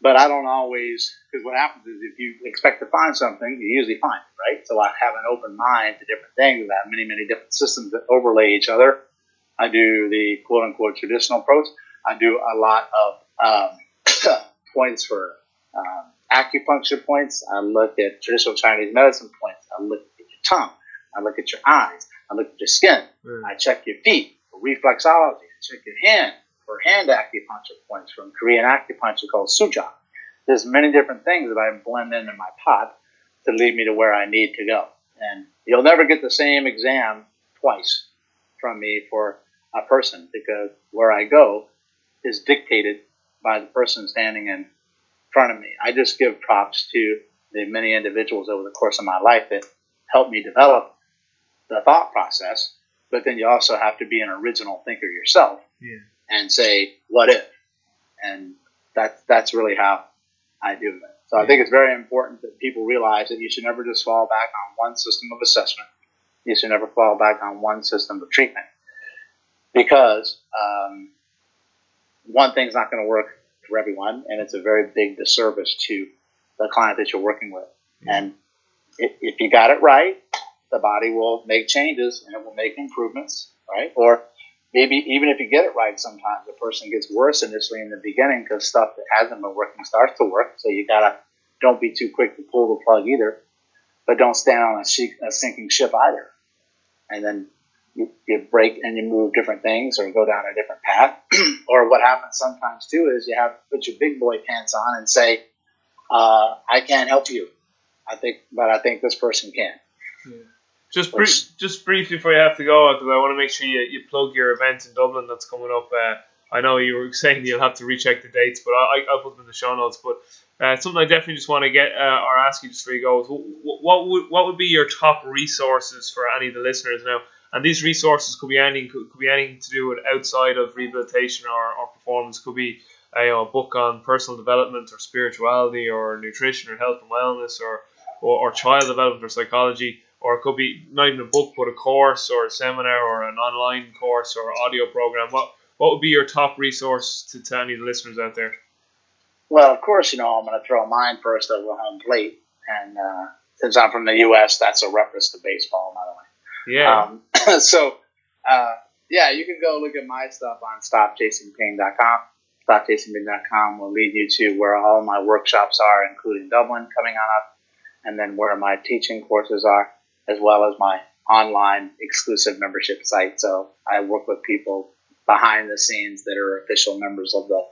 But I don't always, because what happens is if you expect to find something, you usually find it, right? So I have an open mind to different things. I have many, many different systems that overlay each other. I do the quote unquote traditional approach. I do a lot of um, points for um, acupuncture points. I look at traditional Chinese medicine points. I look at your tongue. I look at your eyes. I look at your skin. Mm. I check your feet for reflexology. I check your hand for hand acupuncture points from Korean acupuncture called Suja. There's many different things that I blend into my pot to lead me to where I need to go. And you'll never get the same exam twice from me for a person because where I go is dictated by the person standing in front of me. I just give props to the many individuals over the course of my life that helped me develop the thought process, but then you also have to be an original thinker yourself Yeah. And say, what if? And that's, that's really how I do it. So I think it's very important that people realize that you should never just fall back on one system of assessment. You should never fall back on one system of treatment because um, one thing's not going to work for everyone, and it's a very big disservice to the client that you're working with. And if, if you got it right, the body will make changes and it will make improvements, right? Or maybe even if you get it right, sometimes the person gets worse initially in the beginning because stuff that hasn't been working starts to work. So you gotta don't be too quick to pull the plug either, but don't stand on a, a sinking ship either. And then you, you break and you move different things or go down a different path. or what happens sometimes too is you have to put your big boy pants on and say, uh, "I can't help you." I think, but I think this person can. Yeah. Just br- just briefly before you have to go, because I want to make sure you, you plug your event in Dublin that's coming up. Uh, I know you were saying you'll have to recheck the dates, but I, I'll put them in the show notes. But uh, something I definitely just want to get uh, or ask you just before you go is what, what would what would be your top resources for any of the listeners now? And these resources could be anything could, could be anything to do with outside of rehabilitation or, or performance. Could be uh, you know, a book on personal development or spirituality or nutrition or health and wellness or, or, or child development or psychology or it could be not even a book, but a course or a seminar or an online course or audio program. What what would be your top resource to, to any of the listeners out there? Well, of course, you know I'm going to throw mine first over home plate, and uh, since I'm from the U.S., that's a reference to baseball, by the way. Yeah. Um, so, uh, yeah, you can go look at my stuff on StopChasingPain.com. StopChasingPain.com will lead you to where all my workshops are, including Dublin coming on up, and then where my teaching courses are as well as my online exclusive membership site. So I work with people behind the scenes that are official members of the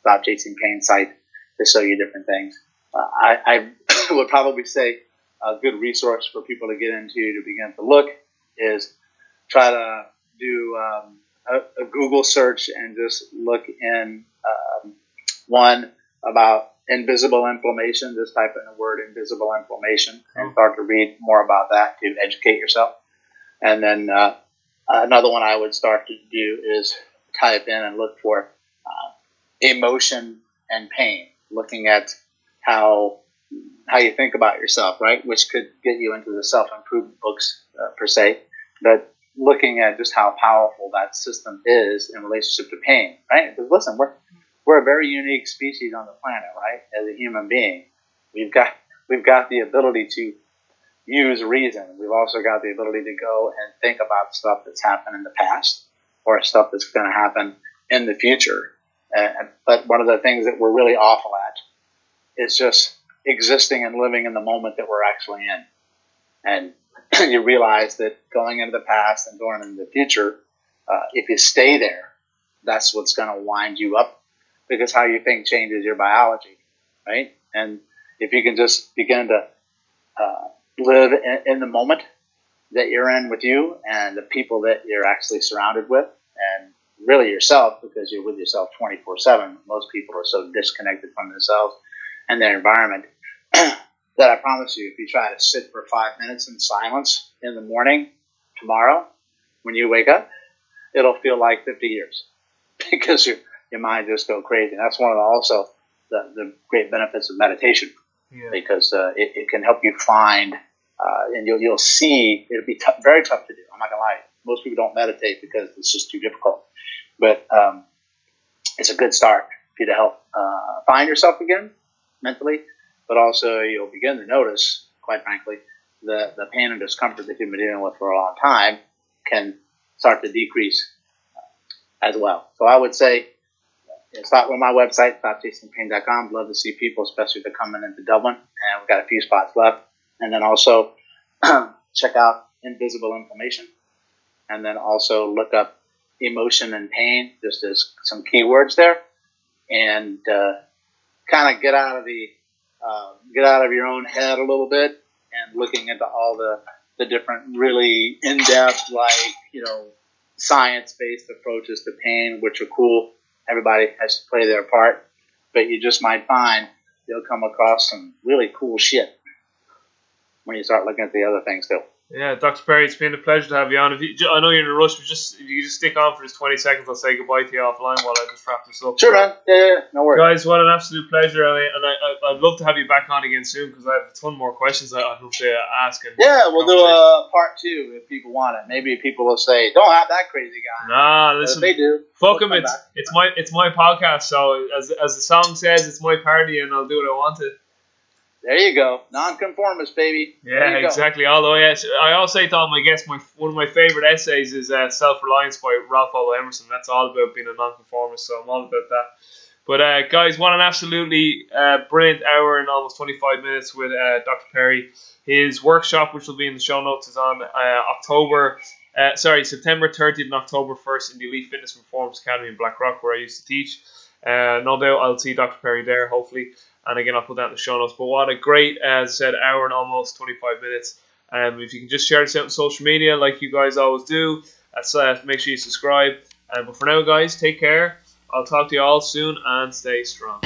Stop Chasing Pain site to show you different things. Uh, I, I would probably say a good resource for people to get into to begin to look is try to do um, a, a, Google search and just look in um, one about invisible inflammation, just type in the word invisible inflammation and start to read more about that to educate yourself. And then uh, another one I would start to do is type in and look for uh, emotion and pain, looking at how how you think about yourself, right? Which could get you into the self improvement books uh, per se, but looking at just how powerful that system is in relationship to pain, right? Because listen, we're we're a very unique species on the planet, right? As a human being, we've got we've got the ability to use reason. We've also got the ability to go and think about stuff that's happened in the past or stuff that's going to happen in the future. But one of the things that we're really awful at is just existing and living in the moment that we're actually in. And you realize that going into the past and going into the future, uh, if you stay there, that's what's going to wind you up because how you think changes your biology, right? And if you can just begin to uh, live in, in, the moment that you're in with you and the people that you're actually surrounded with, and really yourself, because you're with yourself 24 7. Most people are so disconnected from themselves and their environment that I promise you, if you try to sit for five minutes in silence in the morning tomorrow, when you wake up, it'll feel like 50 years because you're your mind just go crazy. And that's one of the, also the, the great benefits of meditation yeah. because uh, it, it, can help you find uh, and you'll, you'll see it'll be t- very tough to do. I'm not gonna lie. Most people don't meditate because it's just too difficult, but um, it's a good start for you to help uh, find yourself again mentally, but also you'll begin to notice, quite frankly, the, the pain and discomfort that you've been dealing with for a long time can start to decrease as well. So I would say start with my website, stopchasingpain.com. Love to see people, especially if they're coming into Dublin. And we've got a few spots left. And then also check out Invisible Inflammation. And then also look up emotion and pain, just as some keywords there. And uh, kind of get out of the uh, get out of your own head a little bit and looking into all the the different really in-depth like you know science-based approaches to pain, which are cool everybody has to play their part, but you just might find you'll come across some really cool shit when you start looking at the other things too. Yeah, Dr. Perry, it's been a pleasure to have you on. If you, I know you're in a rush, but just if you just stick on for just 20 seconds, I'll say goodbye to you offline while I just wrap this up. Sure, man. Yeah, yeah, no worries. Guys, what an absolute pleasure, and I, I, would love to have you back on again soon because I have a ton more questions I'd love to ask. And yeah, we'll do a uh, part two if people want it. Maybe people will say, "Don't have that crazy guy." Nah, listen, they do. Fuck. It's it's my it's my podcast. So as as the song says, it's my party, and I'll do what I want to. There you go, nonconformist, baby. Yeah, exactly. Although, yes, I always say to all my guests, my one of my favorite essays is uh, "Self Reliance" by Ralph Waldo Emerson. That's all about being a nonconformist, so I'm all about that. But uh, guys, what an absolutely uh, brilliant hour and almost 25 minutes with uh, Dr. Perry. His workshop, which will be in the show notes, is on uh, October, uh, sorry, September 30th and October 1st in the Elite Fitness Performance Academy in Blackrock, where I used to teach. Uh, no doubt I'll see Dr. Perry there, hopefully. And again, I'll put that in the show notes. But what a great, as I said, hour and almost 25 minutes. Um, if you can just share this out on social media, like you guys always do, that's, uh, make sure you subscribe. Uh, but for now, guys, take care. I'll talk to you all soon and stay strong.